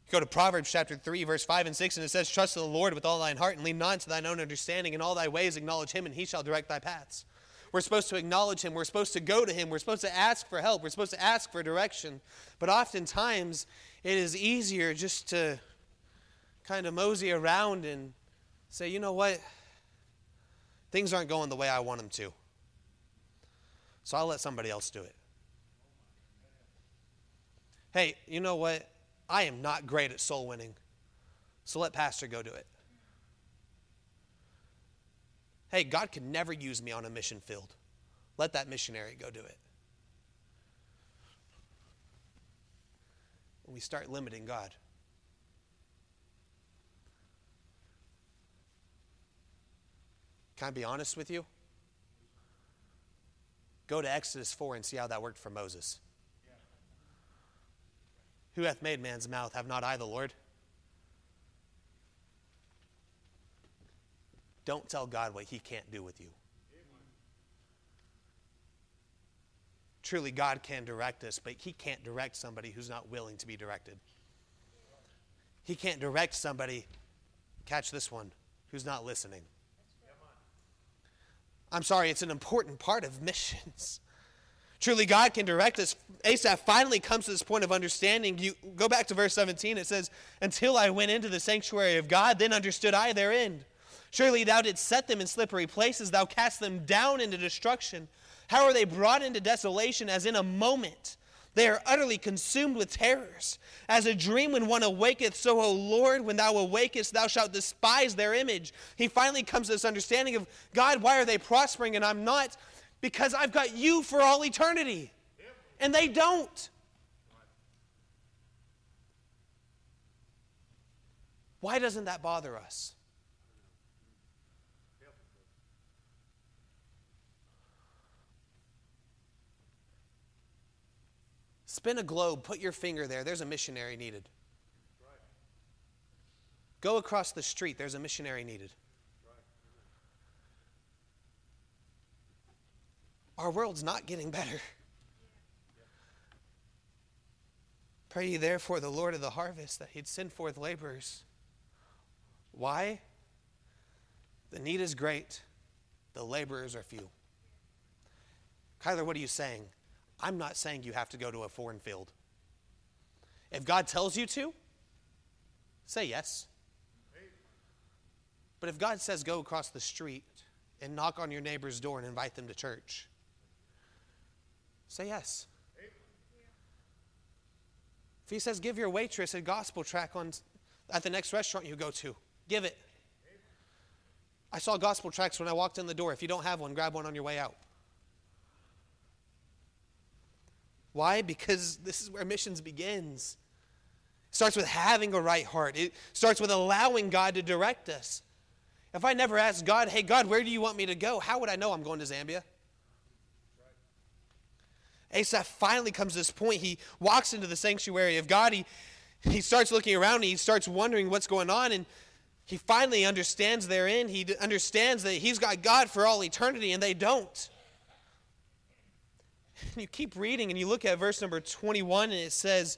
Go to Proverbs chapter 3, verse 5 and 6, and it says, Trust in the Lord with all thine heart, and lean not to thine own understanding. In all thy ways acknowledge him, and he shall direct thy paths. We're supposed to acknowledge him. We're supposed to go to him. We're supposed to ask for help. We're supposed to ask for direction. But oftentimes, it is easier just to kind of mosey around and say, you know what? Things aren't going the way I want them to. So I'll let somebody else do it. Hey, you know what? I am not great at soul winning. So let Pastor go do it. Hey, God could never use me on a mission field. Let that missionary go do it. we start limiting God. Can I be honest with you? Go to Exodus 4 and see how that worked for Moses. Who hath made man's mouth? Have not I the Lord? Don't tell God what he can't do with you. Truly, God can direct us, but he can't direct somebody who's not willing to be directed. He can't direct somebody, catch this one, who's not listening. I'm sorry, it's an important part of missions. Truly, God can direct us. Asaph finally comes to this point of understanding. You go back to verse 17. It says, "Until I went into the sanctuary of God, then understood I their end. Surely thou didst set them in slippery places; thou cast them down into destruction. How are they brought into desolation as in a moment? They are utterly consumed with terrors. As a dream when one awaketh, so, O Lord, when thou awakest, thou shalt despise their image. He finally comes to this understanding of God, why are they prospering and I'm not? Because I've got you for all eternity. And they don't. Why doesn't that bother us? Spin a globe, put your finger there. There's a missionary needed. Go across the street, there's a missionary needed. Our world's not getting better. Pray ye therefore the Lord of the harvest that he'd send forth laborers. Why? The need is great, the laborers are few. Kyler, what are you saying? I'm not saying you have to go to a foreign field. If God tells you to, say yes. But if God says go across the street and knock on your neighbor's door and invite them to church, say yes. If he says give your waitress a gospel tract on at the next restaurant you go to, give it. I saw gospel tracts when I walked in the door. If you don't have one, grab one on your way out. Why? Because this is where missions begins. It starts with having a right heart. It starts with allowing God to direct us. If I never ask God, hey, God, where do you want me to go? How would I know I'm going to Zambia? Asaph finally comes to this point. He walks into the sanctuary of God. He, he starts looking around and he starts wondering what's going on. And he finally understands therein. He understands that he's got God for all eternity and they don't. And you keep reading and you look at verse number 21 and it says,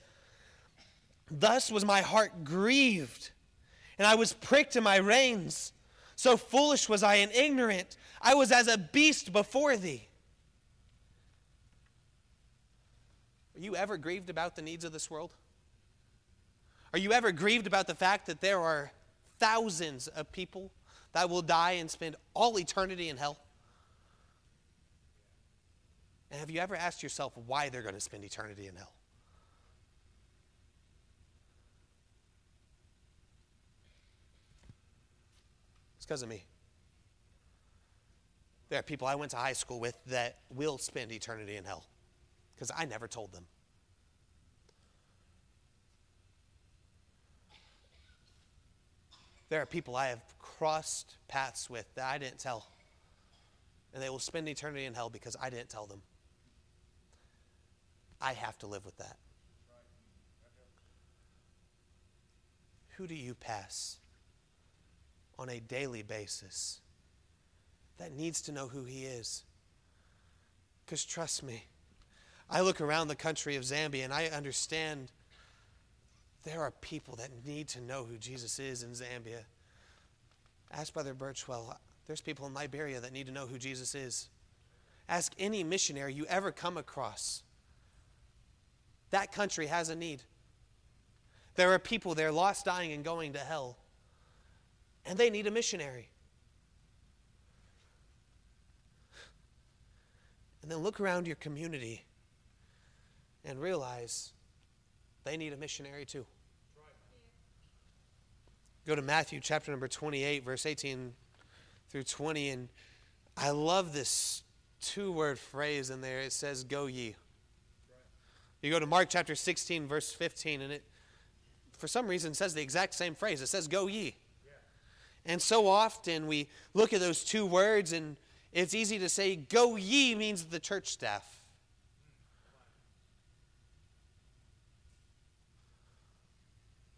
Thus was my heart grieved, and I was pricked in my reins. So foolish was I and ignorant. I was as a beast before thee. Are you ever grieved about the needs of this world? Are you ever grieved about the fact that there are thousands of people that will die and spend all eternity in hell? And have you ever asked yourself why they're going to spend eternity in hell? It's because of me. There are people I went to high school with that will spend eternity in hell because I never told them. There are people I have crossed paths with that I didn't tell. And they will spend eternity in hell because I didn't tell them. I have to live with that. Who do you pass on a daily basis that needs to know who he is? Because trust me, I look around the country of Zambia and I understand there are people that need to know who Jesus is in Zambia. Ask Brother Birchwell, there's people in Liberia that need to know who Jesus is. Ask any missionary you ever come across. That country has a need. There are people there lost, dying, and going to hell, and they need a missionary. And then look around your community and realize they need a missionary too. Go to Matthew chapter number 28, verse 18 through 20, and I love this two word phrase in there. It says, Go ye. You go to Mark chapter 16, verse 15, and it, for some reason, says the exact same phrase. It says, Go ye. And so often we look at those two words, and it's easy to say, Go ye means the church staff.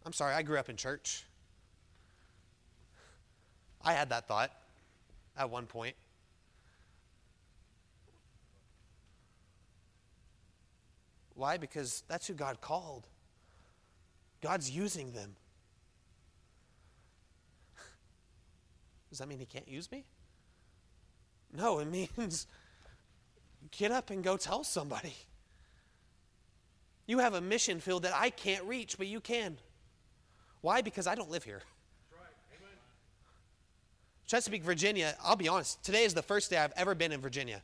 I'm sorry, I grew up in church. I had that thought at one point. Why? Because that's who God called. God's using them. Does that mean He can't use me? No, it means get up and go tell somebody. You have a mission field that I can't reach, but you can. Why? Because I don't live here. Chesapeake, Virginia, I'll be honest, today is the first day I've ever been in Virginia.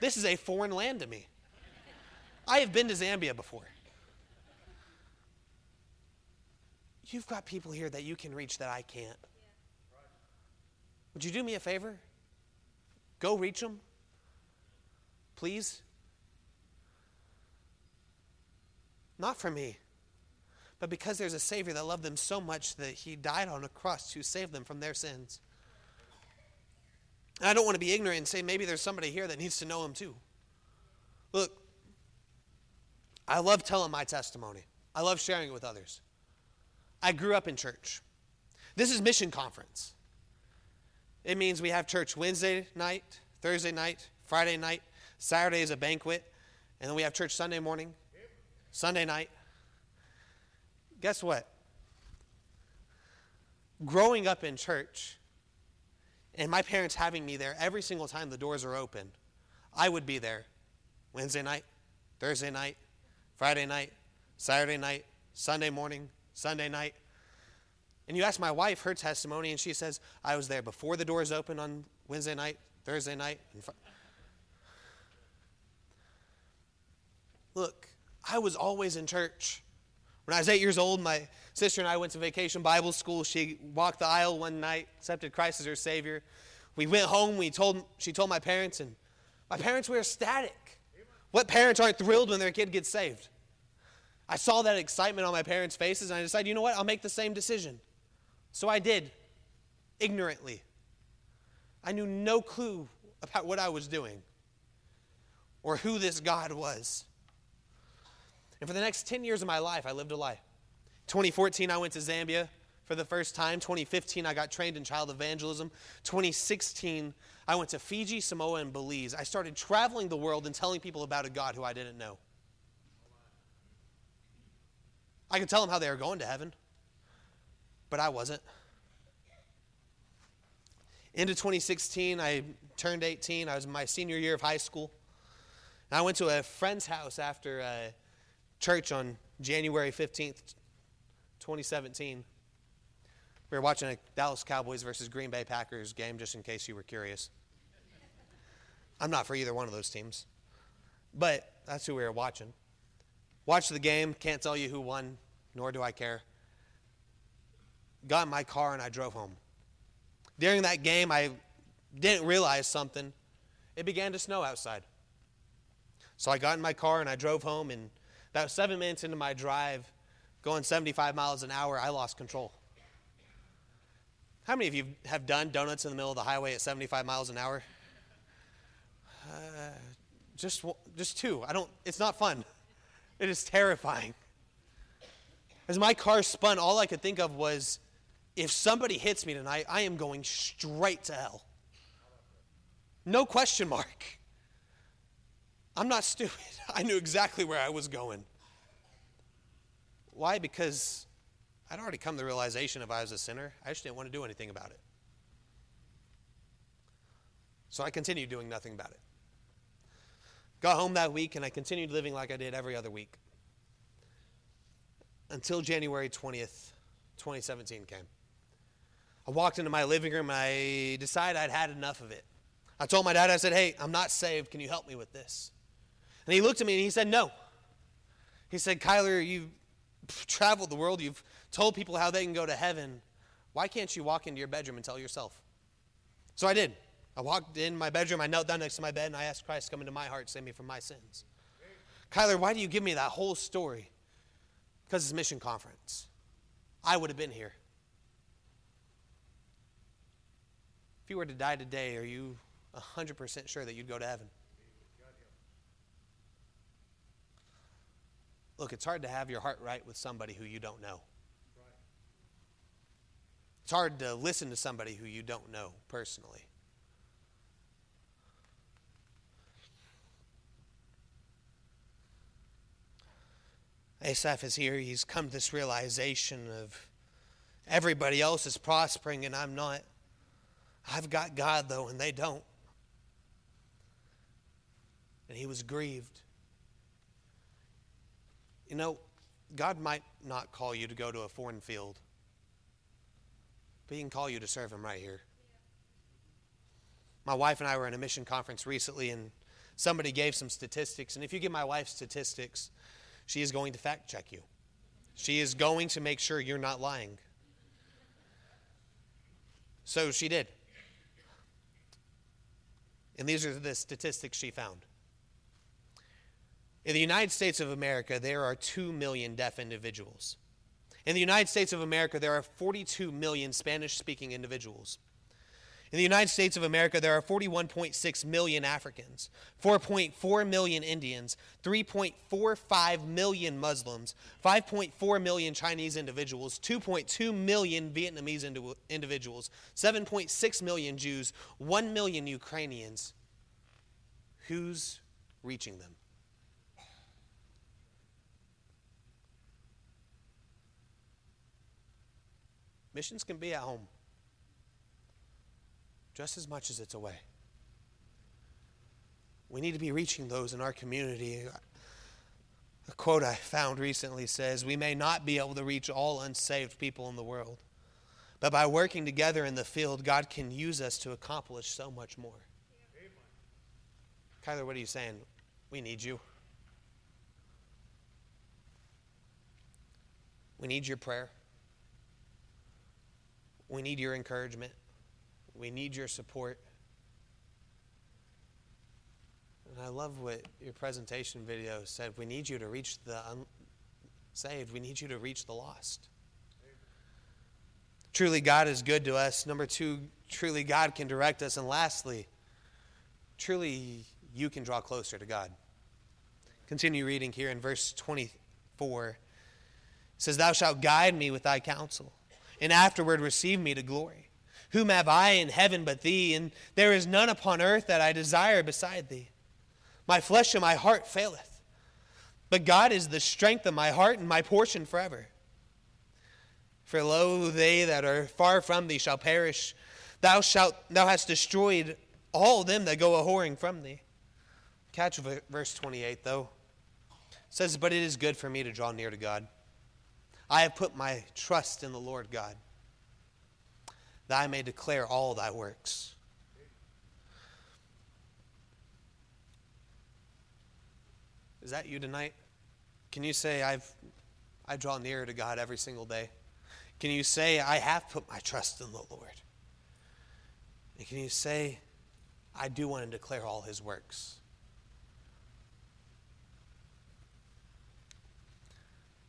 This is a foreign land to me. I have been to Zambia before. You've got people here that you can reach that I can't. Would you do me a favor? Go reach them. Please. Not for me but because there's a Savior that loved them so much that He died on a cross to save them from their sins. I don't want to be ignorant and say maybe there's somebody here that needs to know Him too. Look, I love telling my testimony, I love sharing it with others. I grew up in church. This is mission conference. It means we have church Wednesday night, Thursday night, Friday night, Saturday is a banquet, and then we have church Sunday morning, Sunday night, guess what? Growing up in church and my parents having me there every single time the doors are open, I would be there Wednesday night, Thursday night, Friday night, Saturday night, Sunday morning, Sunday night. And you ask my wife her testimony, and she says, I was there before the doors opened on Wednesday night, Thursday night. And fr- Look, I was always in church. When I was eight years old, my sister and I went to vacation Bible school. She walked the aisle one night, accepted Christ as her Savior. We went home. We told, she told my parents, and my parents were ecstatic. What parents aren't thrilled when their kid gets saved? I saw that excitement on my parents' faces, and I decided, you know what? I'll make the same decision. So I did, ignorantly. I knew no clue about what I was doing or who this God was. And for the next 10 years of my life, I lived a lie. 2014, I went to Zambia for the first time. 2015, I got trained in child evangelism. 2016, I went to Fiji, Samoa, and Belize. I started traveling the world and telling people about a God who I didn't know. I could tell them how they were going to heaven, but I wasn't. Into 2016, I turned 18. I was in my senior year of high school. And I went to a friend's house after. Uh, church on January 15th, 2017. We were watching a Dallas Cowboys versus Green Bay Packers game, just in case you were curious. I'm not for either one of those teams, but that's who we were watching. Watched the game, can't tell you who won, nor do I care. Got in my car and I drove home. During that game, I didn't realize something. It began to snow outside. So I got in my car and I drove home and about seven minutes into my drive, going 75 miles an hour, I lost control. How many of you have done donuts in the middle of the highway at 75 miles an hour? Uh, just, just two. I don't, it's not fun. It is terrifying. As my car spun, all I could think of was if somebody hits me tonight, I am going straight to hell. No question mark. I'm not stupid. I knew exactly where I was going. Why? Because I'd already come to the realization if I was a sinner, I just didn't want to do anything about it. So I continued doing nothing about it. Got home that week and I continued living like I did every other week. Until January 20th, 2017 came. I walked into my living room and I decided I'd had enough of it. I told my dad, I said, Hey, I'm not saved. Can you help me with this? And he looked at me and he said, No. He said, Kyler, you've traveled the world, you've told people how they can go to heaven. Why can't you walk into your bedroom and tell yourself? So I did. I walked in my bedroom, I knelt down next to my bed, and I asked Christ to come into my heart, save me from my sins. Kyler, why do you give me that whole story? Because it's mission conference. I would have been here. If you were to die today, are you 100% sure that you'd go to heaven? Look, it's hard to have your heart right with somebody who you don't know. It's hard to listen to somebody who you don't know personally. Asaph is here. He's come to this realization of everybody else is prospering and I'm not. I've got God, though, and they don't. And he was grieved. You know, God might not call you to go to a foreign field, but He can call you to serve Him right here. My wife and I were in a mission conference recently, and somebody gave some statistics. And if you give my wife statistics, she is going to fact check you. She is going to make sure you're not lying. So she did. And these are the statistics she found. In the United States of America, there are 2 million deaf individuals. In the United States of America, there are 42 million Spanish speaking individuals. In the United States of America, there are 41.6 million Africans, 4.4 million Indians, 3.45 million Muslims, 5.4 million Chinese individuals, 2.2 million Vietnamese individuals, 7.6 million Jews, 1 million Ukrainians. Who's reaching them? Missions can be at home just as much as it's away. We need to be reaching those in our community. A quote I found recently says We may not be able to reach all unsaved people in the world, but by working together in the field, God can use us to accomplish so much more. Kyler, what are you saying? We need you. We need your prayer. We need your encouragement. We need your support. And I love what your presentation video said. We need you to reach the unsaved, we need you to reach the lost. Truly, God is good to us. Number two, truly, God can direct us. And lastly, truly, you can draw closer to God. Continue reading here in verse 24. It says, Thou shalt guide me with thy counsel and afterward receive me to glory. Whom have I in heaven but thee? And there is none upon earth that I desire beside thee. My flesh and my heart faileth, but God is the strength of my heart and my portion forever. For lo, they that are far from thee shall perish. Thou shalt, thou hast destroyed all them that go a whoring from thee. Catch verse 28 though. It says, But it is good for me to draw near to God. I have put my trust in the Lord God, that I may declare all thy works. Is that you tonight? Can you say, I've, I draw nearer to God every single day? Can you say, I have put my trust in the Lord? And can you say, I do want to declare all his works?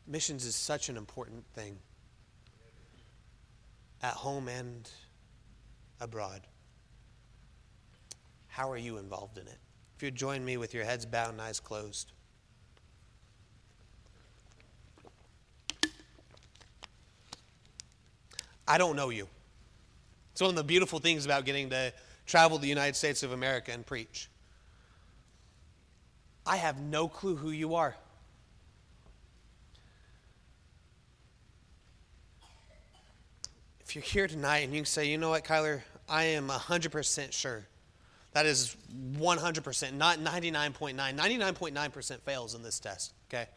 Missions is such an important thing at home and abroad. How are you involved in it? If you'd join me with your heads bowed and eyes closed. I don't know you. It's one of the beautiful things about getting to travel the United States of America and preach. I have no clue who you are. If you're here tonight and you can say, you know what, Kyler, I am 100% sure. That is 100%, not 99.9. 99.9% fails in this test, okay?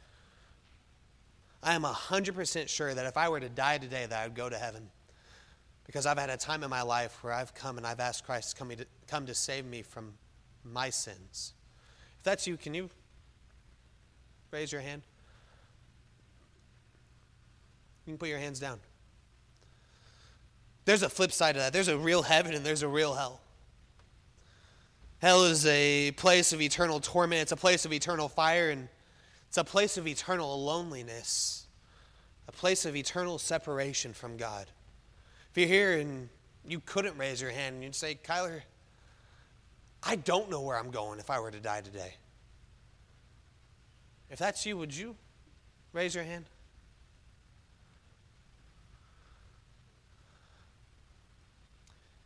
I am 100% sure that if I were to die today, that I would go to heaven. Because I've had a time in my life where I've come and I've asked Christ to come to, come to save me from my sins. If that's you, can you raise your hand? You can put your hands down. There's a flip side to that. There's a real heaven and there's a real hell. Hell is a place of eternal torment, it's a place of eternal fire, and it's a place of eternal loneliness, a place of eternal separation from God. If you're here and you couldn't raise your hand and you'd say, Kyler, I don't know where I'm going if I were to die today. If that's you, would you raise your hand?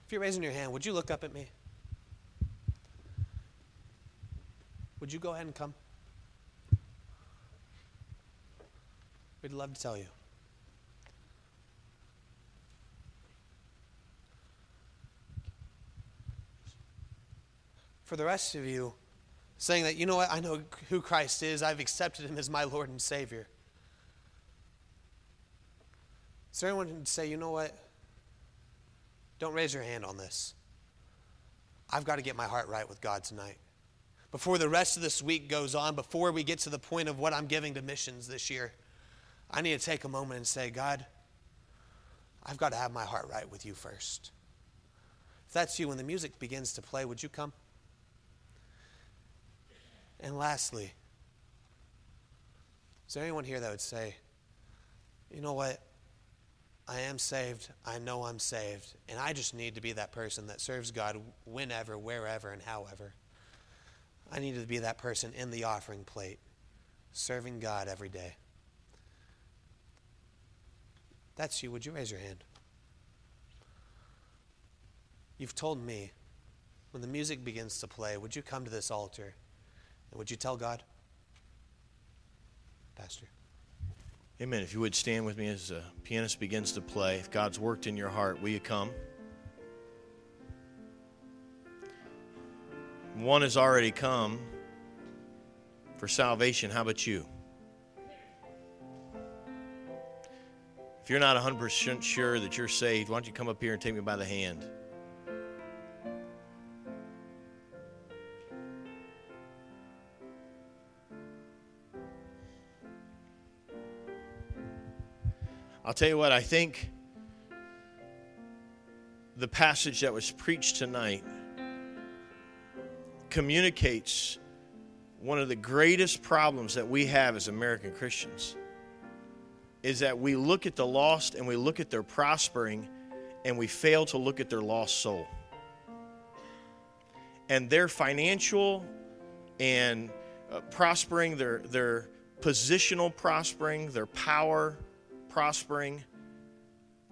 If you're raising your hand, would you look up at me? Would you go ahead and come? We'd love to tell you. For the rest of you, saying that, you know what, I know who Christ is, I've accepted him as my Lord and Savior. Is there anyone who'd say, you know what? Don't raise your hand on this. I've got to get my heart right with God tonight. Before the rest of this week goes on, before we get to the point of what I'm giving to missions this year, I need to take a moment and say, God, I've got to have my heart right with you first. If that's you, when the music begins to play, would you come? And lastly, is there anyone here that would say, you know what? I am saved. I know I'm saved. And I just need to be that person that serves God whenever, wherever, and however. I need to be that person in the offering plate, serving God every day. That's you. Would you raise your hand? You've told me when the music begins to play, would you come to this altar and would you tell God? Pastor. Amen. If you would stand with me as the pianist begins to play. If God's worked in your heart, will you come? One has already come for salvation. How about you? If you're not 100% sure that you're saved, why don't you come up here and take me by the hand? I'll tell you what, I think the passage that was preached tonight communicates one of the greatest problems that we have as American Christians is that we look at the lost and we look at their prospering and we fail to look at their lost soul. And their financial and uh, prospering, their, their positional prospering, their power prospering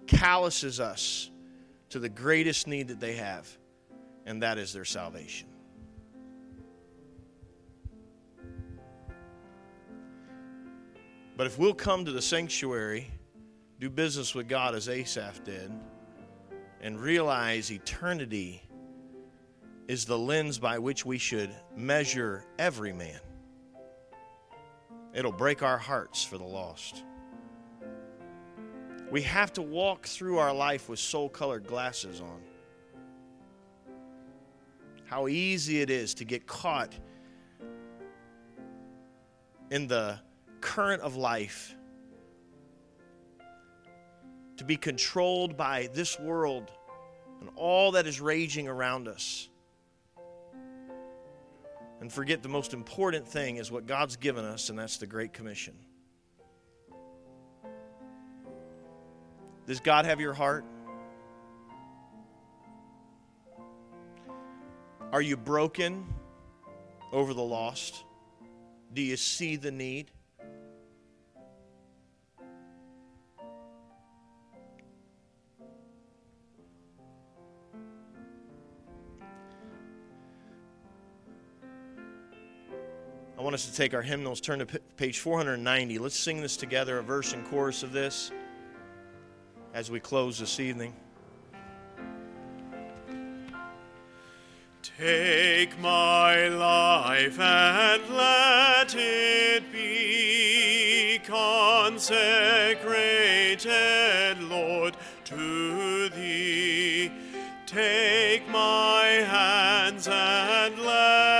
calluses us to the greatest need that they have, and that is their salvation. But if we'll come to the sanctuary, do business with God as Asaph did, and realize eternity is the lens by which we should measure every man, it'll break our hearts for the lost. We have to walk through our life with soul colored glasses on. How easy it is to get caught in the current of life, to be controlled by this world and all that is raging around us. And forget the most important thing is what God's given us, and that's the Great Commission. Does God have your heart? Are you broken over the lost? Do you see the need? I want us to take our hymnals, turn to page 490. Let's sing this together, a verse and chorus of this as we close this evening. Take my life and let it be consecrated, Lord, to thee. Take my hands and let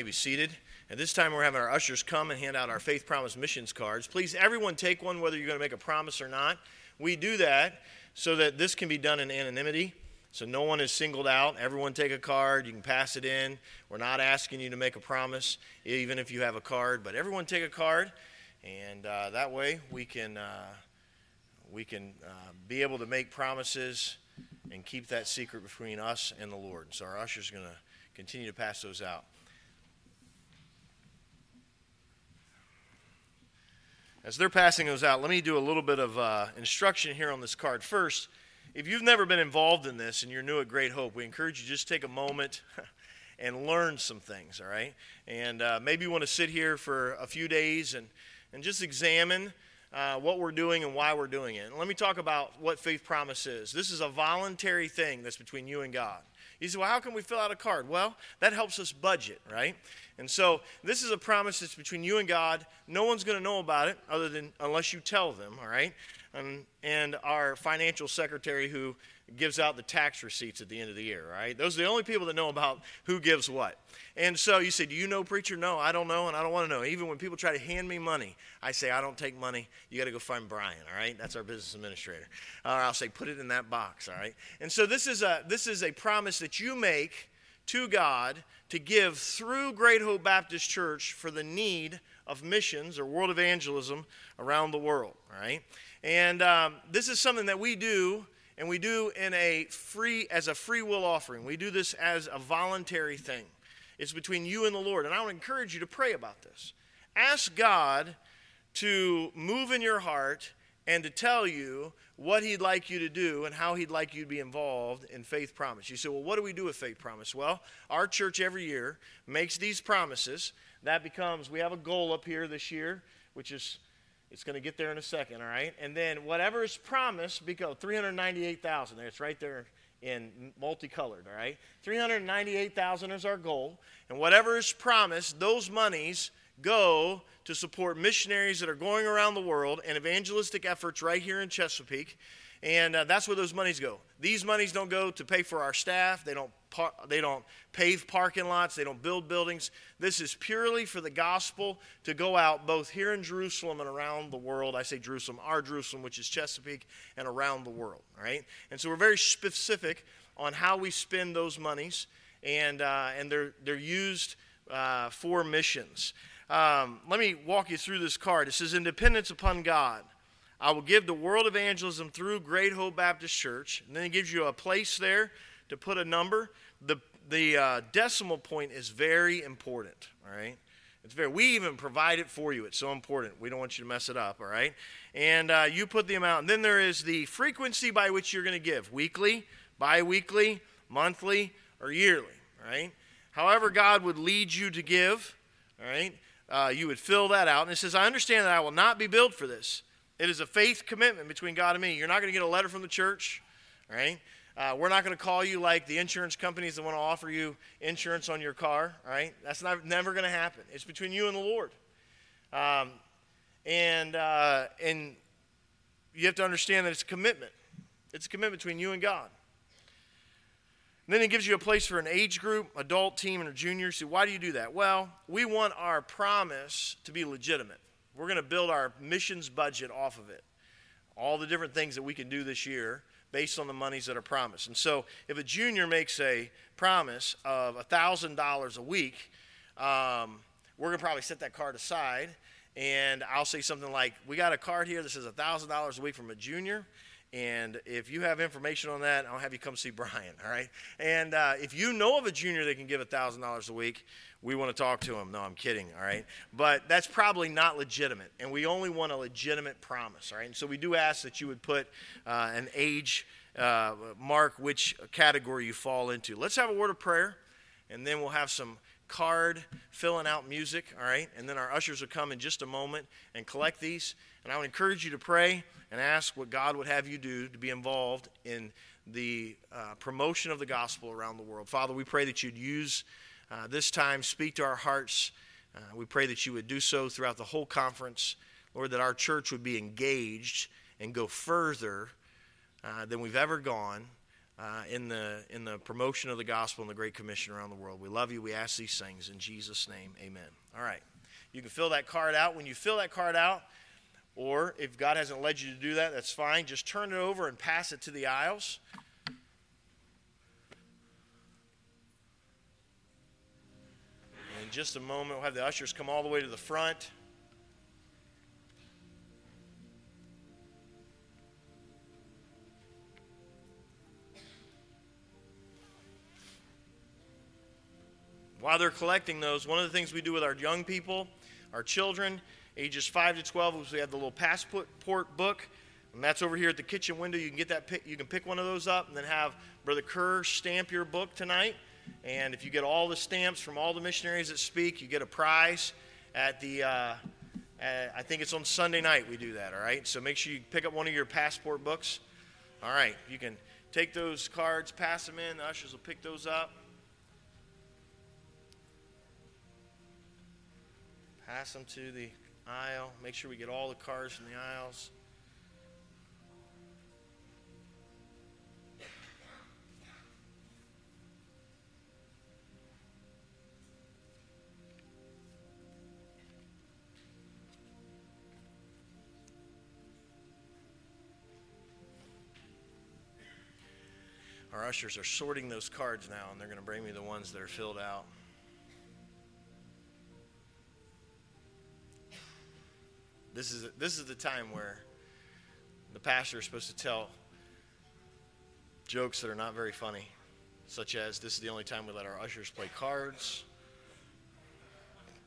may be seated. At this time, we're having our ushers come and hand out our Faith Promise missions cards. Please, everyone take one, whether you're going to make a promise or not. We do that so that this can be done in anonymity. So no one is singled out. Everyone take a card. You can pass it in. We're not asking you to make a promise, even if you have a card. But everyone take a card, and uh, that way we can uh, we can uh, be able to make promises and keep that secret between us and the Lord. So our ushers are going to continue to pass those out. As they're passing those out, let me do a little bit of uh, instruction here on this card. First, if you've never been involved in this and you're new at Great Hope, we encourage you just take a moment and learn some things, all right? And uh, maybe you want to sit here for a few days and, and just examine uh, what we're doing and why we're doing it. And let me talk about what Faith Promise is. This is a voluntary thing that's between you and God. You say, well, how can we fill out a card? Well, that helps us budget, right? And so this is a promise that's between you and God. No one's going to know about it other than unless you tell them, all right? And, and our financial secretary who gives out the tax receipts at the end of the year, right? Those are the only people that know about who gives what. And so you say, Do you know, preacher? No, I don't know, and I don't want to know. Even when people try to hand me money, I say, I don't take money. You got to go find Brian, all right? That's our business administrator. Or I'll say, Put it in that box, all right? And so this is a, this is a promise that you make to God to give through Great Hope Baptist Church for the need of missions or world evangelism around the world, all right? And um, this is something that we do and we do in a free as a free will offering. We do this as a voluntary thing. It's between you and the lord. And i would encourage you to pray about this. Ask god to move in your heart and to tell you what he'd like you to do and how he'd like you to be involved in faith promise. You say well what do we do with faith promise? Well our church every year makes these promises. That becomes we have a goal up here this year which is it's going to get there in a second, all right? And then whatever is promised, because 398,000 there, it's right there in multicolored, all right? 398,000 is our goal. And whatever is promised, those monies go to support missionaries that are going around the world and evangelistic efforts right here in Chesapeake. And uh, that's where those monies go. These monies don't go to pay for our staff. They don't, par- they don't pave parking lots. They don't build buildings. This is purely for the gospel to go out both here in Jerusalem and around the world. I say Jerusalem, our Jerusalem, which is Chesapeake, and around the world. All right? And so we're very specific on how we spend those monies, and, uh, and they're, they're used uh, for missions. Um, let me walk you through this card. It says, Independence upon God. I will give the world evangelism through Great Hope Baptist Church. And then it gives you a place there to put a number. The, the uh, decimal point is very important, all right? It's very, we even provide it for you. It's so important. We don't want you to mess it up, all right? And uh, you put the amount. And then there is the frequency by which you're going to give weekly, bi weekly, monthly, or yearly, all right? However, God would lead you to give, all right? Uh, you would fill that out. And it says, I understand that I will not be billed for this. It is a faith commitment between God and me. You're not going to get a letter from the church, right? Uh, we're not going to call you like the insurance companies that want to offer you insurance on your car, right? That's not, never going to happen. It's between you and the Lord. Um, and, uh, and you have to understand that it's a commitment. It's a commitment between you and God. And then it gives you a place for an age group, adult team, and a junior. So why do you do that? Well, we want our promise to be legitimate. We're going to build our missions budget off of it. All the different things that we can do this year based on the monies that are promised. And so, if a junior makes a promise of $1,000 a week, um, we're going to probably set that card aside. And I'll say something like, We got a card here that says $1,000 a week from a junior. And if you have information on that, I'll have you come see Brian, all right? And uh, if you know of a junior that can give $1,000 a week, we want to talk to him. No, I'm kidding, all right? But that's probably not legitimate. And we only want a legitimate promise, all right? And so we do ask that you would put uh, an age uh, mark which category you fall into. Let's have a word of prayer, and then we'll have some card filling out music, all right? And then our ushers will come in just a moment and collect these. And I would encourage you to pray and ask what God would have you do to be involved in the uh, promotion of the gospel around the world. Father, we pray that you'd use uh, this time, speak to our hearts. Uh, we pray that you would do so throughout the whole conference. Lord, that our church would be engaged and go further uh, than we've ever gone. Uh, in the in the promotion of the gospel and the Great Commission around the world. We love you. We ask these things in Jesus' name. Amen. All right. You can fill that card out. When you fill that card out, or if God hasn't led you to do that, that's fine. Just turn it over and pass it to the aisles. In just a moment, we'll have the ushers come all the way to the front. While they're collecting those, one of the things we do with our young people, our children, ages 5 to 12, we have the little passport book. And that's over here at the kitchen window. You can get that. Pick, you can pick one of those up, and then have Brother Kerr stamp your book tonight. And if you get all the stamps from all the missionaries that speak, you get a prize at the. Uh, I think it's on Sunday night we do that. All right. So make sure you pick up one of your passport books. All right. You can take those cards, pass them in. The ushers will pick those up. Pass them to the aisle. Make sure we get all the cards in the aisles. Our ushers are sorting those cards now, and they're going to bring me the ones that are filled out. This is, this is the time where the pastor is supposed to tell jokes that are not very funny, such as this is the only time we let our ushers play cards.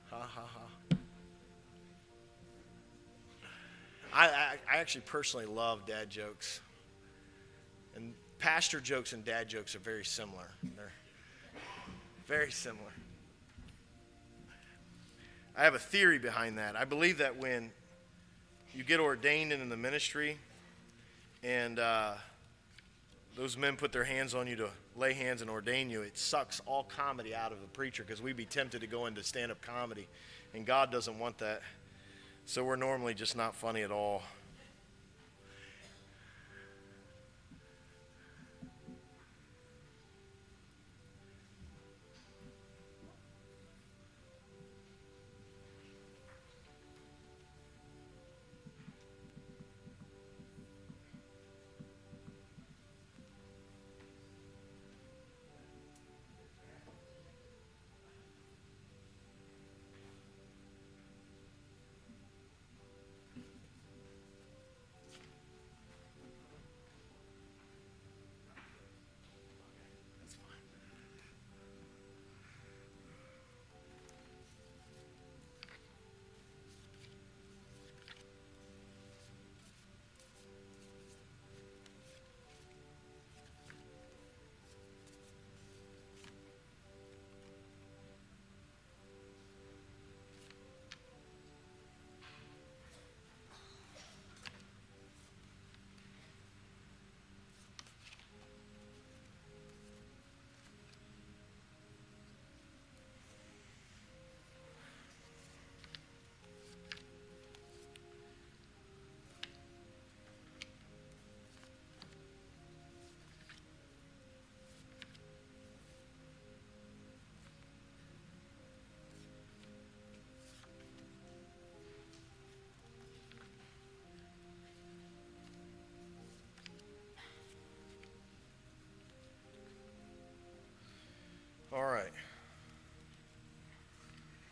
Ha ha ha. I, I, I actually personally love dad jokes. And pastor jokes and dad jokes are very similar. They're very similar. I have a theory behind that. I believe that when you get ordained into the ministry, and uh, those men put their hands on you to lay hands and ordain you, it sucks all comedy out of the preacher because we'd be tempted to go into stand up comedy, and God doesn't want that. So we're normally just not funny at all.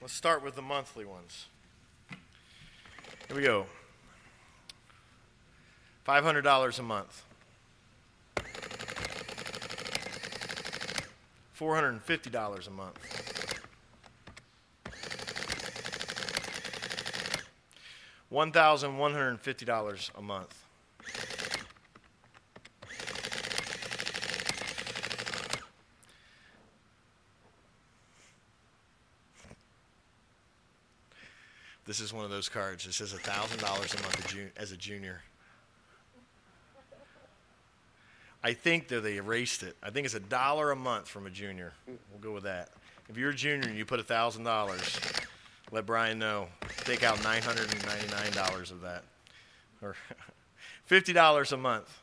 Let's start with the monthly ones. Here we go. $500 a month. $450 a month. $1,150 a month. This is one of those cards. This says $1,000 a month as a junior. I think that they erased it. I think it's a dollar a month from a junior. We'll go with that. If you're a junior and you put thousand dollars, let Brian know. Take out nine hundred and ninety-nine dollars of that, or fifty dollars a month.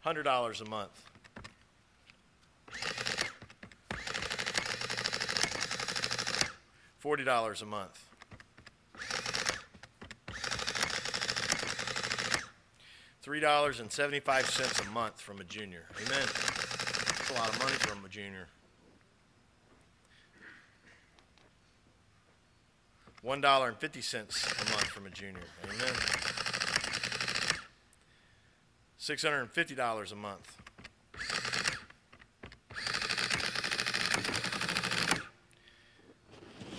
Hundred dollars a month. Forty dollars a month. $3.75 a month from a junior. Amen. That's a lot of money from a junior. $1.50 a month from a junior. Amen. $650 a month.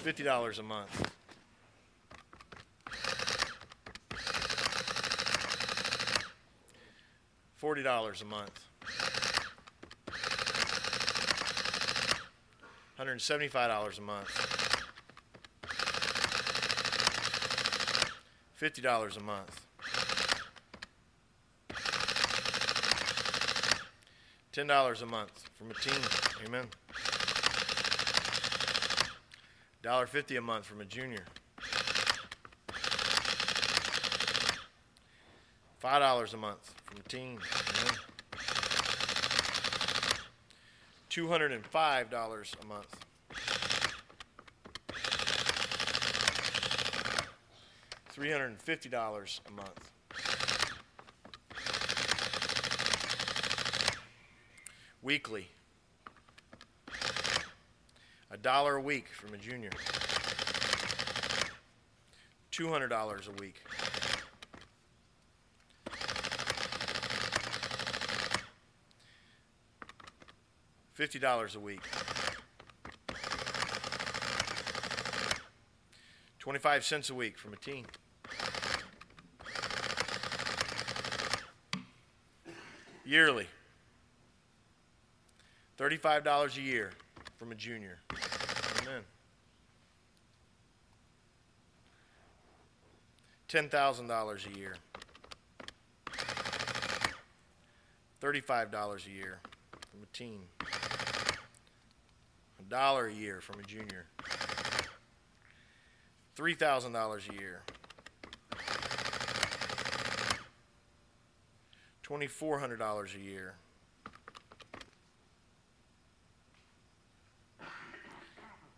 $50 a month. $40 a month. $175 a month. $50 a month. $10 a month from a team. Amen. $1.50 a month from a junior. $5 a month from a team. $205 a month. $350 a month. Weekly. A dollar a week from a junior. $200 a week. $50 a week. 25 cents a week from a teen. Yearly. $35 a year from a junior. Amen. $10,000 a year. $35 a year from a teen A dollar a year from a junior. Three thousand dollars a year. Twenty four hundred dollars a year.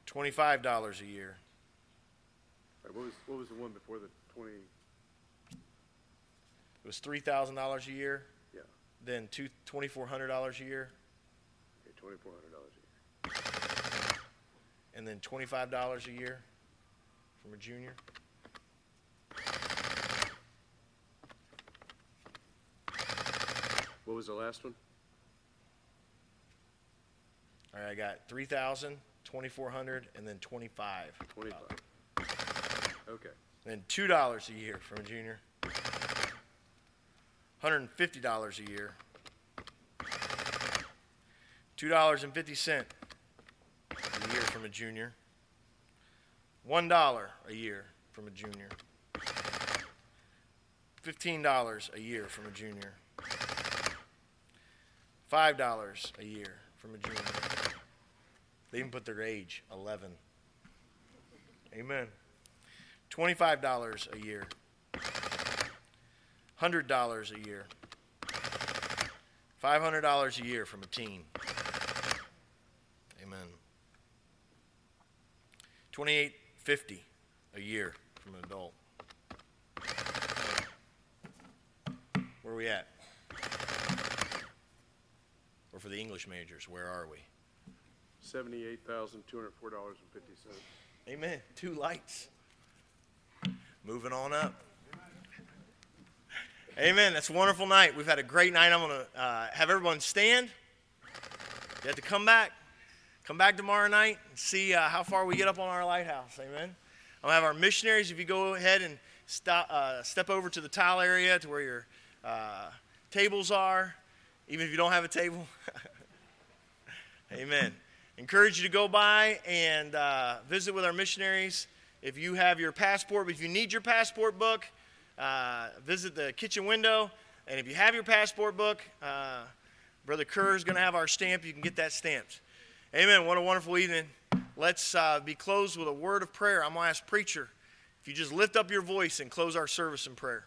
Twenty five dollars a year. Right, what was what was the one before the twenty? It was three thousand dollars a year. Yeah. Then two twenty four hundred dollars a year. Okay, twenty four hundred dollars a year. and then $25 a year from a junior. What was the last one? All right, I got 3,000, 2,400, and then 25. 25. Okay. Then $2 a year from a junior. $150 a year. $2.50 a year from a junior. One dollar a year from a junior. Fifteen dollars a year from a junior. Five dollars a year from a junior. They even put their age, eleven. Amen. Twenty-five dollars a year. Hundred dollars a year. Five hundred dollars a year from a teen. Amen. 2850 a year from an adult. Where are we at? Or for the English majors, where are we? Seventy-eight thousand, two hundred four dollars and fifty cents. Amen. Two lights. Moving on up. Amen. That's a wonderful night. We've had a great night. I'm going to uh, have everyone stand. You have to come back. Come back tomorrow night and see uh, how far we get up on our lighthouse. Amen. I'll have our missionaries. If you go ahead and stop, uh, step over to the tile area to where your uh, tables are, even if you don't have a table. Amen. Encourage you to go by and uh, visit with our missionaries. If you have your passport, if you need your passport book, uh, visit the kitchen window. And if you have your passport book, uh, Brother Kerr is going to have our stamp. You can get that stamped. Amen. What a wonderful evening. Let's uh, be closed with a word of prayer. I'm going to ask Preacher if you just lift up your voice and close our service in prayer.